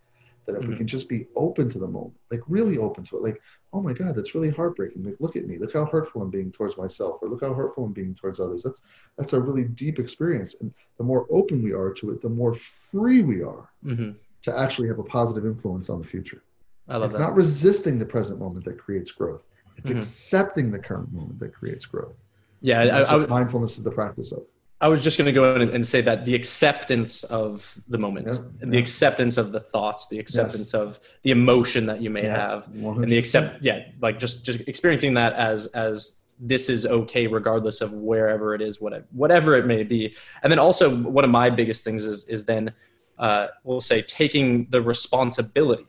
That if we Mhm. can just be open to the moment, like really open to it, like, oh my God, that's really heartbreaking. Like, look at me. Look how hurtful I'm being towards myself, or look how hurtful I'm being towards others. That's that's a really deep experience. And the more open we are to it, the more free we are Mhm. to actually have a positive influence on the future. I love that. It's that. not resisting the present moment that creates growth. It's Mhm. accepting the current moment that creates growth. yeah, I, that's I, mindfulness is the practice of. I was just going to go in and, say that the acceptance of the moment, Yeah, and the acceptance of the thoughts, the acceptance of the emotion that you may have, and the accept, yeah, like just just experiencing that as as this is okay regardless of wherever it is, whatever whatever it may be. And then also one of my biggest things is is then uh, we'll say taking the responsibility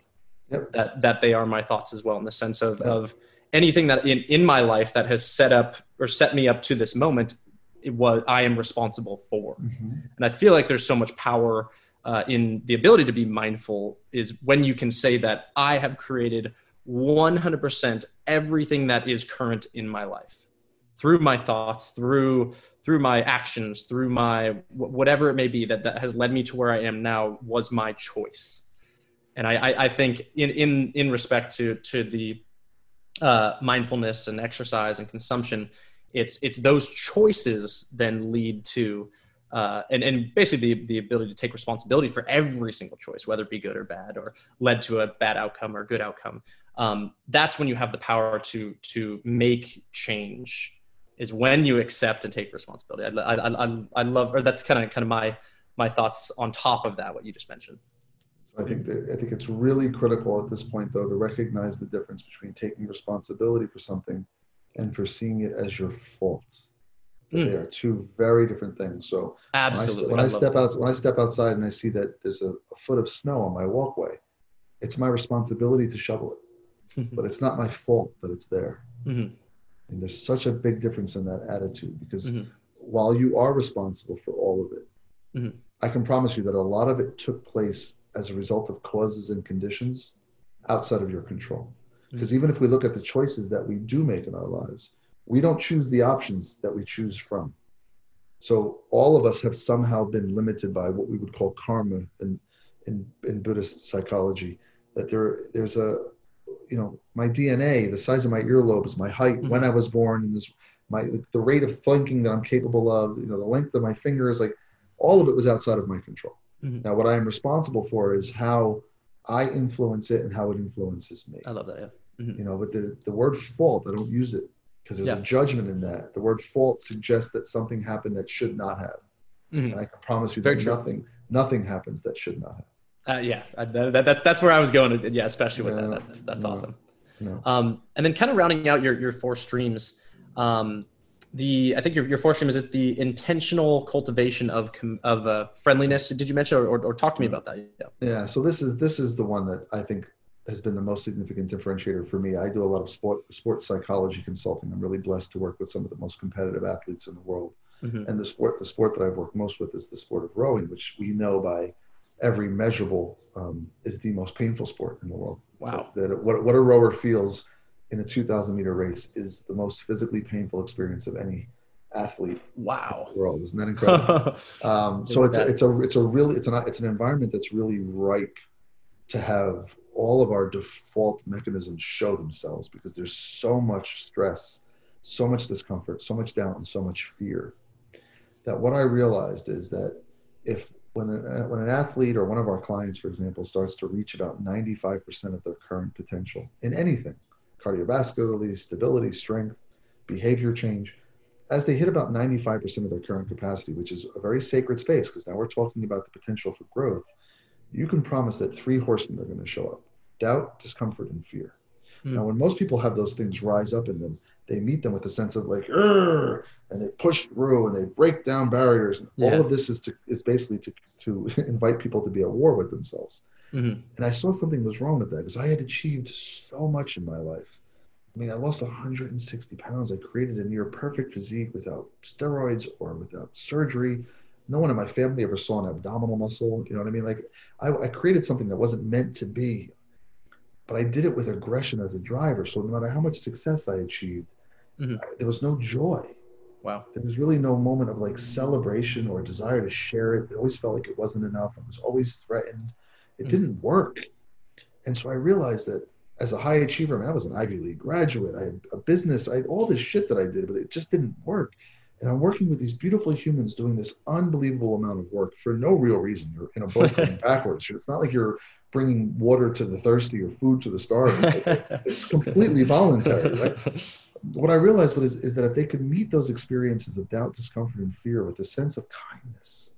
Yep. that that they are my thoughts as well in the sense of Yeah. of anything that in in my life that has set up or set me up to this moment it was I am responsible for. Mhm. And I feel like there's so much power uh, in the ability to be mindful is when you can say that I have created 100% everything that is current in my life through my thoughts, through through my actions, through my whatever it may be that that has led me to where I am now was my choice. And I, I, I think in, in in respect to to the uh, mindfulness and exercise and consumption, it's it's those choices then lead to uh, and and basically the, the ability to take responsibility for every single choice, whether it be good or bad, or led to a bad outcome or good outcome. Um, that's when you have the power to to make change. Is when you accept and take responsibility. I, I, I, I love, or that's kind of kind of my my thoughts on top of that. What you just mentioned. I think that I think it's really critical at this point, though, to recognize the difference between taking responsibility for something and for seeing it as your fault. Mm. They are two very different things. So Absolutely. when I, I step, when I that. step out, when I step outside and I see that there's a, a foot of snow on my walkway, it's my responsibility to shovel it, (laughs) but it's not my fault that it's there. Mhm. And there's such a big difference in that attitude because Mhm. while you are responsible for all of it, Mhm. I can promise you that a lot of it took place as a result of causes and conditions outside of your control. Because even if we look at the choices that we do make in our lives, we don't choose the options that we choose from. So all of us have somehow been limited by what we would call karma in, in, in Buddhist psychology. That there there's a you know my DNA, the size of my earlobe is my height when I was born, and this my the rate of thinking that I'm capable of, you know, the length of my fingers, like all of it was outside of my control. Mhm. Now, what I am responsible for is how I influence it and how it influences me. I love that. Yeah. You know, but the, the word fault, I don't use it because there's Yeah. a judgment in that. The word fault suggests that something happened that should not have. Mhm. And I can promise you Very that true. nothing nothing happens that should not have. Uh, yeah, I, that, that, that's where I was going. Yeah, especially with that. That's, that's yeah. awesome. Know. Um, and then kind of rounding out your, your four streams, um, the I think your, your fourth stream is it the intentional cultivation of of uh, friendliness. Did you mention or, or, or talk to me about that? Yeah. Yeah, so this is this is the one that I think has been the most significant differentiator for me. I do a lot of sport sports psychology consulting. I'm really blessed to work with some of the most competitive athletes in the world. Mm-hmm. And the sport the sport that I've worked most with is the sport of rowing, which we know by every measurable um, is the most painful sport in the world. Wow. That, that what, what a rower feels in a 2,000 meter race is the most physically painful experience of any athlete. Wow. In the world isn't that incredible? (laughs) um, so it's a, it's a it's a really it's an it's an environment that's really ripe to have all of our default mechanisms show themselves because there's so much stress, so much discomfort, so much doubt, and so much fear. That what I realized is that if when, a, uh, when an athlete or one of our clients, for example, starts to reach about 95% of their current potential in anything cardiovascularly, stability, strength, behavior change as they hit about 95% of their current capacity, which is a very sacred space, because now we're talking about the potential for growth, you can promise that three horsemen are going to show up doubt, discomfort, and fear. Mm. Now, when most people have those things rise up in them, they meet them with a sense of like, and they push through and they break down barriers. And yeah. all of this is to is basically to to (laughs) invite people to be at war with themselves. Mm-hmm. And I saw something was wrong with that because I had achieved so much in my life. I mean, I lost 160 pounds. I created a near perfect physique without steroids or without surgery. No one in my family ever saw an abdominal muscle. You know what I mean? Like, I, I created something that wasn't meant to be, but I did it with aggression as a driver. So no matter how much success I achieved, mm-hmm. I, there was no joy. Wow. There was really no moment of like celebration or desire to share it. It always felt like it wasn't enough. I was always threatened. It mm-hmm. didn't work. And so I realized that as a high achiever, I mean, I was an Ivy League graduate. I had a business. I had all this shit that I did, but it just didn't work. And I'm working with these beautiful humans doing this unbelievable amount of work for no real reason. You're in a boat (laughs) going backwards. It's not like you're bringing water to the thirsty or food to the starving. it's (laughs) completely voluntary, right? What I realized was is that if they could meet those experiences of doubt, discomfort, and fear with a sense of kindness,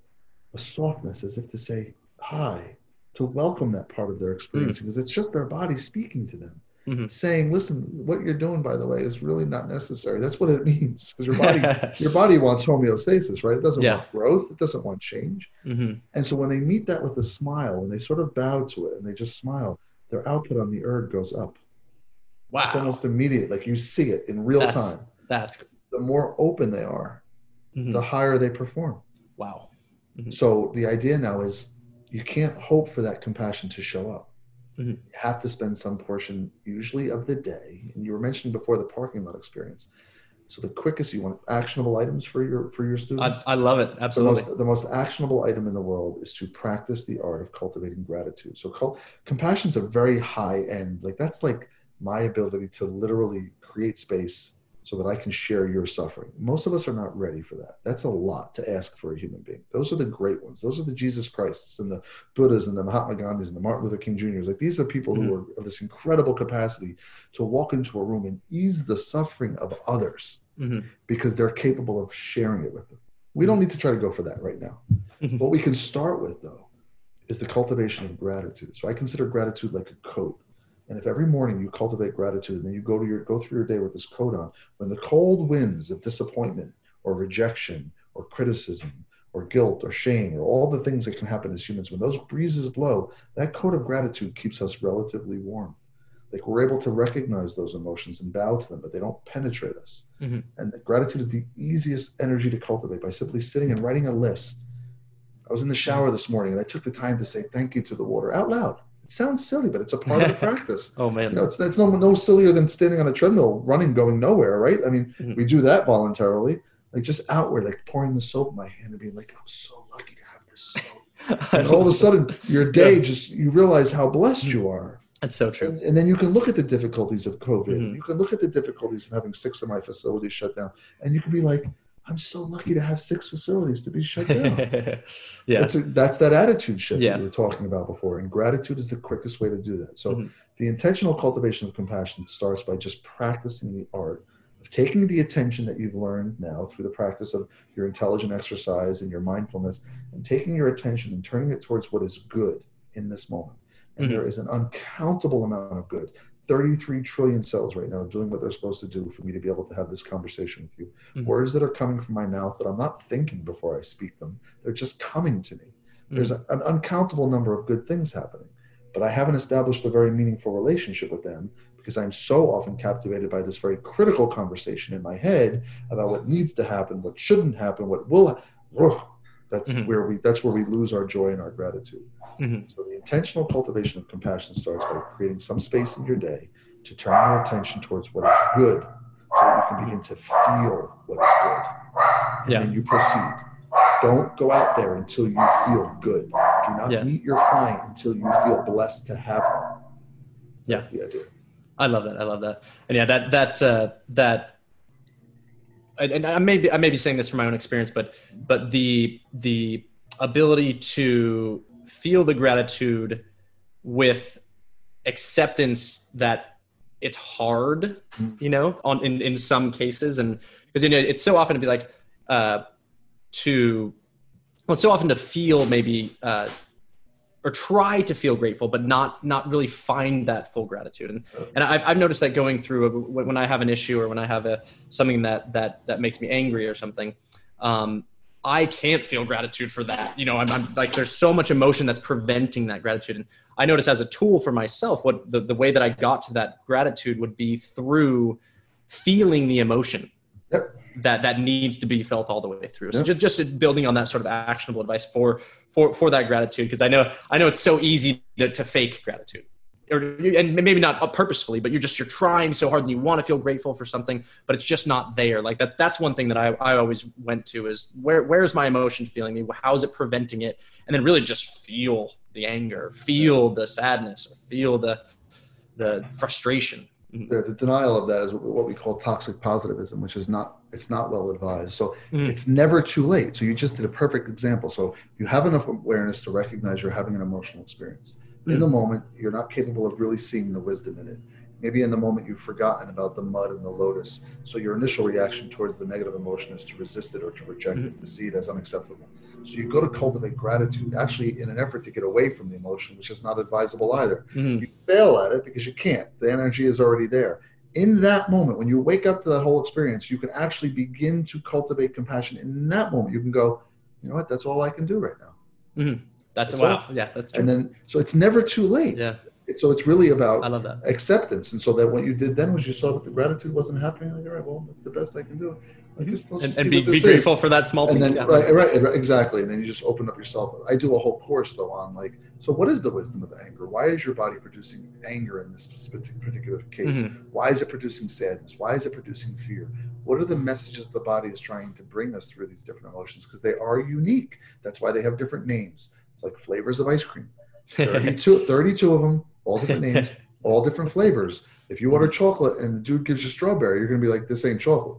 a softness, as if to say, "Hi," to welcome that part of their experience mm. because it's just their body speaking to them. Mm-hmm. saying, "Listen, what you're doing, by the way, is really not necessary." That's what it (laughs) means because your body, (laughs) your body wants homeostasis, right? It doesn't yeah. want growth. It doesn't want change. Mm-hmm. And so when they meet that with a smile and they sort of bow to it and they just smile, their output on the erg goes up. Wow! It's almost immediate. Like you see it in real that's, time. That's the more open they are, mm-hmm. the higher they perform. Wow! Mm-hmm. So the idea now is you can't hope for that compassion to show up. Mm-hmm. You have to spend some portion, usually of the day. And you were mentioning before the parking lot experience. So the quickest you want actionable items for your for your students. I, I love it. Absolutely. The most, the most, actionable item in the world is to practice the art of cultivating gratitude. So compassion is a very high end. Like that's like my ability to literally create space so that I can share your suffering. Most of us are not ready for that. That's a lot to ask for a human being. Those are the great ones. Those are the Jesus Christs and the Buddhas and the Mahatma Gandhis and the Martin Luther King Jr.'s. Like these are people mm-hmm. who are of this incredible capacity to walk into a room and ease the suffering of others mm-hmm. because they're capable of sharing it with them. We don't need to try to go for that right now. Mm-hmm. What we can start with though is the cultivation of gratitude. So I consider gratitude like a coat and if every morning you cultivate gratitude and then you go to your go through your day with this coat on, when the cold winds of disappointment or rejection or criticism or guilt or shame or all the things that can happen as humans, when those breezes blow, that coat of gratitude keeps us relatively warm. Like we're able to recognize those emotions and bow to them, but they don't penetrate us. Mm-hmm. And gratitude is the easiest energy to cultivate by simply sitting and writing a list. I was in the shower this morning and I took the time to say thank you to the water out loud. It sounds silly, but it's a part of the (laughs) practice. oh man, you know, it's it's no no sillier than standing on a treadmill, running, going nowhere, right? I mean, mm-hmm. we do that voluntarily, like just outward, like pouring the soap in my hand and being like, I'm so lucky to have this soap. (laughs) and all of a sudden, your day yeah. just you realize how blessed mm-hmm. you are. That's so true. And, and, then you can look at the difficulties of COVID. Mm-hmm. You can look at the difficulties of having six of my facilities shut down, and you can be like, I'm so lucky to have six facilities to be shut down. (laughs) yeah, that's, a, that's that attitude shift yeah. that we were talking about before, and gratitude is the quickest way to do that. So, mm-hmm. the intentional cultivation of compassion starts by just practicing the art of taking the attention that you've learned now through the practice of your intelligent exercise and your mindfulness, and taking your attention and turning it towards what is good in this moment. And mm-hmm. there is an uncountable amount of good 33 trillion cells right now doing what they're supposed to do for me to be able to have this conversation with you. Mm-hmm. Words that are coming from my mouth that I'm not thinking before I speak them, they're just coming to me. Mm-hmm. There's a, an uncountable number of good things happening. but I haven't established a very meaningful relationship with them because I'm so often captivated by this very critical conversation in my head about what needs to happen, what shouldn't happen, what will. That's mm-hmm. where we. That's where we lose our joy and our gratitude. Mm-hmm. So the intentional cultivation of compassion starts by creating some space in your day to turn your attention towards what is good, so that you can begin to feel what is good, and yeah. then you proceed. Don't go out there until you feel good. Do not yeah. meet your client until you feel blessed to have them. That's yeah. the idea. I love that. I love that. And yeah, that that uh, that. And I may be I may be saying this from my own experience, but but the the ability to feel the gratitude with acceptance that it's hard, you know, on in, in some cases, and because you know it's so often to be like uh, to well, so often to feel maybe uh, or try to feel grateful, but not not really find that full gratitude. And and I've, I've noticed that going through when I have an issue or when I have a something that that that makes me angry or something, um, I can't feel gratitude for that. You know, I'm, I'm, like there's so much emotion that's preventing that gratitude. And I notice as a tool for myself, what the, the way that I got to that gratitude would be through feeling the emotion. Yep that that needs to be felt all the way through. So just just building on that sort of actionable advice for for for that gratitude because I know I know it's so easy to, to fake gratitude. Or, and maybe not purposefully, but you're just you're trying so hard and you want to feel grateful for something, but it's just not there. Like that. That's one thing that I, I always went to is where where's my emotion feeling me? How is it preventing it? And then really just feel the anger, feel the sadness, or feel the the frustration Mm-hmm. The, the, denial of that is what we call toxic positivism, which is not it's not well advised. So mm-hmm. it's never too late. So you just did a perfect example. So you have enough awareness to recognize you're having an emotional experience. Mm-hmm. In the moment, you're not capable of really seeing the wisdom in it. Maybe in the moment you've forgotten about the mud and the lotus. So your initial reaction towards the negative emotion is to resist it or to reject mm-hmm. it, to see it as unacceptable. So you go to cultivate gratitude, actually in an effort to get away from the emotion, which is not advisable either. Mm-hmm. You fail at it because you can't. The energy is already there. In that moment, when you wake up to that whole experience, you can actually begin to cultivate compassion. In that moment, you can go, you know what? That's all I can do right now. Mm-hmm. That's, that's wow. All. Yeah, that's true. And then, so it's never too late. Yeah so it's really about I love that. acceptance. And so that what you did then was you saw that the gratitude wasn't happening. Like, all right, well, that's the best I can do. Like, just, and, and be, be grateful for that small and piece. Then, right, right, right, exactly. And then you just open up yourself. I do a whole course though on like, so what is the wisdom of anger? Why is your body producing anger in this particular case? Mm-hmm. Why is it producing sadness? Why is it producing fear? What are the messages the body is trying to bring us through these different emotions? Because they are unique. That's why they have different names. It's like flavors of ice cream. 32, (laughs) 32 of them all different (laughs) names, all different flavors. If you order chocolate and the dude gives you strawberry, you're going to be like, this ain't chocolate.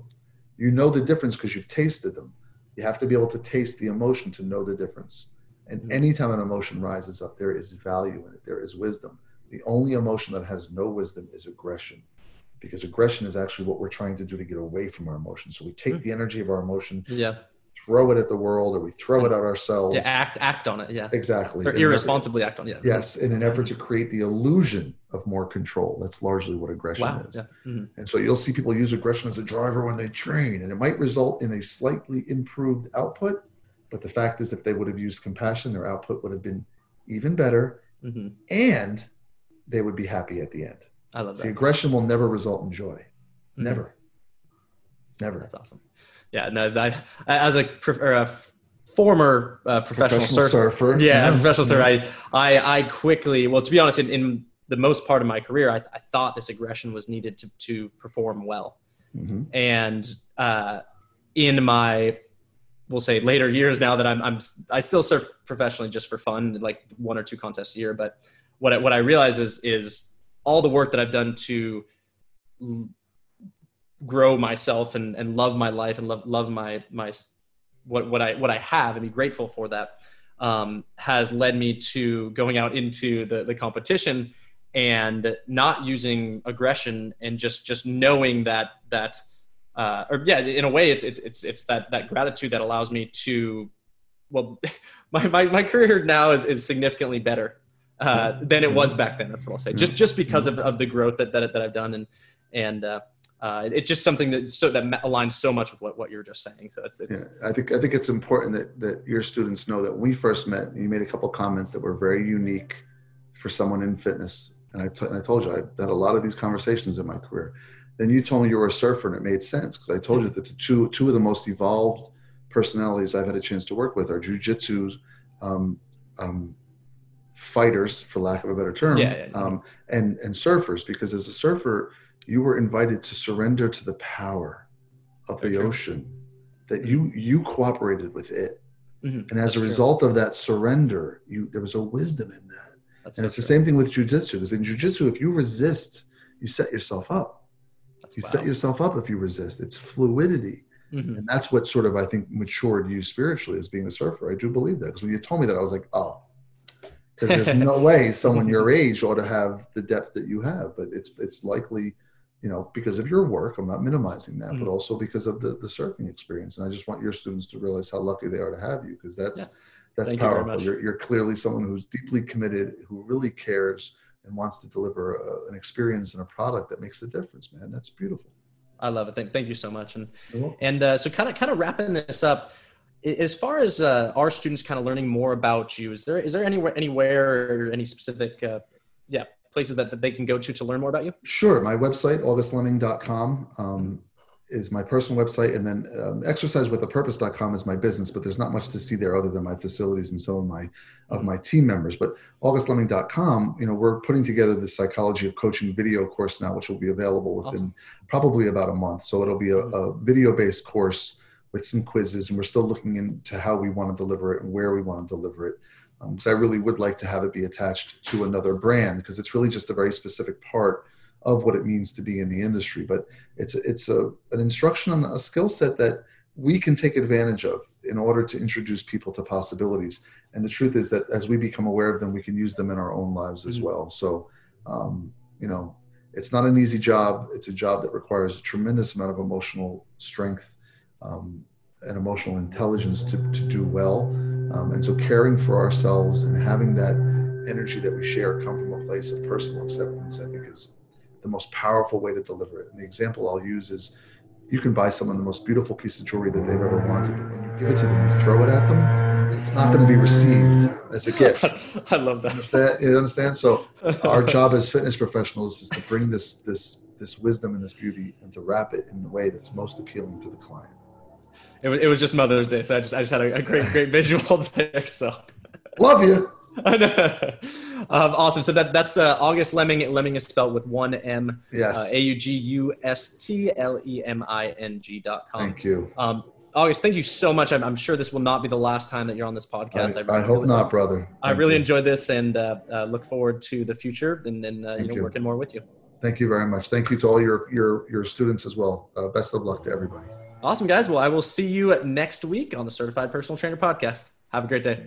You know the difference because you've tasted them. You have to be able to taste the emotion to know the difference. And mm-hmm. anytime an emotion rises up, there is value in it, there is wisdom. The only emotion that has no wisdom is aggression because aggression is actually what we're trying to do to get away from our emotion. So we take mm-hmm. the energy of our emotion, yeah throw it at the world or we throw it at ourselves. Yeah, act act on it. Yeah, exactly. Or irresponsibly act on it. Yeah. Yes, in an effort to create the illusion of more control. That's largely what aggression wow. is. Yeah. Mm-hmm. And so you'll see people use aggression as a driver when they train, and it might result in a slightly improved output. But the fact is, if they would have used compassion, their output would have been even better, mm-hmm. and they would be happy at the end. I love that. The aggression will never result in joy. Mm-hmm. Never. Never. That's awesome yeah, no, I, as a, a former uh, professional, professional surfer, surfer, yeah, yeah. professional surfer, I, I, I quickly, well, to be honest, in, in the most part of my career, I, I, thought this aggression was needed to, to perform well. Mm-hmm. And uh, in my, we'll say later years now that I'm, I'm, I still surf professionally just for fun, like one or two contests a year. But what I, what I realize is, is all the work that I've done to grow myself and, and love my life and love, love my, my, what, what I, what I have and be grateful for that um, has led me to going out into the, the competition and not using aggression and just, just knowing that, that, uh, or yeah, in a way it's, it's, it's, it's that, that gratitude that allows me to, well, (laughs) my, my, my career now is, is significantly better uh, than it was back then. That's what I'll say. Just just because of, of the growth that, that that I've done and and uh, uh, it's just something that so that aligns so much with what, what you were just saying. So it's, it's yeah, I think I think it's important that that your students know that when we first met, you made a couple comments that were very unique for someone in fitness, and I, t- and I told you I had a lot of these conversations in my career. Then you told me you were a surfer, and it made sense because I told you that the two two of the most evolved personalities I've had a chance to work with are jujitsu um, um, fighters, for lack of a better term, yeah, yeah, yeah. Um, and and surfers. Because as a surfer, you were invited to surrender to the power of Very the true. ocean. That you you cooperated with it, mm-hmm. and as That's a result true. of that surrender, you there was a wisdom in that. That's and so it's true. the same thing with jujitsu. Because in jujitsu, if you resist, you set yourself up. That's you set yourself up if you resist. It's fluidity. Mm-hmm. And that's what sort of I think matured you spiritually as being a surfer. I do believe that because when you told me that, I was like, oh, because there's (laughs) no way someone your age ought to have the depth that you have. But it's it's likely, you know, because of your work. I'm not minimizing that, mm-hmm. but also because of the the surfing experience. And I just want your students to realize how lucky they are to have you because that's yeah. that's Thank powerful. You are you're, you're clearly someone who's deeply committed, who really cares and wants to deliver a, an experience and a product that makes a difference. Man, that's beautiful. I love it. Thank, thank you so much. And and uh, so kind of kind of wrapping this up, as far as uh, our students kind of learning more about you, is there is there anywhere anywhere or any specific uh, yeah places that, that they can go to to learn more about you? Sure. My website augustleming.com. Um, is my personal website, and then um, exercisewithapurpose.com is my business. But there's not much to see there other than my facilities and some of my of my team members. But augustleming.com, you know, we're putting together the psychology of coaching video course now, which will be available within awesome. probably about a month. So it'll be a, a video based course with some quizzes, and we're still looking into how we want to deliver it and where we want to deliver it. Because um, I really would like to have it be attached to another brand because it's really just a very specific part of what it means to be in the industry. But it's it's a an instruction on a skill set that we can take advantage of in order to introduce people to possibilities. And the truth is that as we become aware of them, we can use them in our own lives as mm-hmm. well. So, um, you know, it's not an easy job. It's a job that requires a tremendous amount of emotional strength um, and emotional intelligence to, to do well. Um, and so, caring for ourselves and having that energy that we share come from a place of personal acceptance, I think, is the most powerful way to deliver it. And the example I'll use is you can buy someone the most beautiful piece of jewelry that they've ever wanted, but when you give it to them, you throw it at them, it's not going to be received as a gift. (laughs) I love that. Understand? You understand? So (laughs) our job as fitness professionals is to bring this this this wisdom and this beauty and to wrap it in the way that's most appealing to the client. It was, it was just Mother's Day, so I just I just had a, a great great (laughs) visual there. So love you. (laughs) um, awesome. So that that's uh, August Leming. Leming is spelled with one M. Yes. Uh, A U G U S T L E M I N G dot com. Thank you. Um, August, thank you so much. I'm, I'm, sure this will not be the last time that you're on this podcast. I, I, I hope not, brother. Thank I really you. enjoyed this and uh, uh, look forward to the future and, and uh, you know you. working more with you. Thank you very much. Thank you to all your your your students as well. Uh, best of luck to everybody. Awesome, guys. Well, I will see you next week on the Certified Personal Trainer Podcast. Have a great day.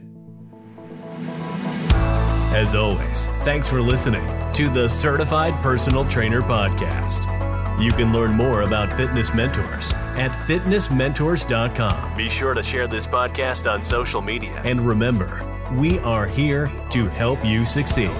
As always, thanks for listening to the Certified Personal Trainer Podcast. You can learn more about fitness mentors at fitnessmentors.com. Be sure to share this podcast on social media. And remember, we are here to help you succeed.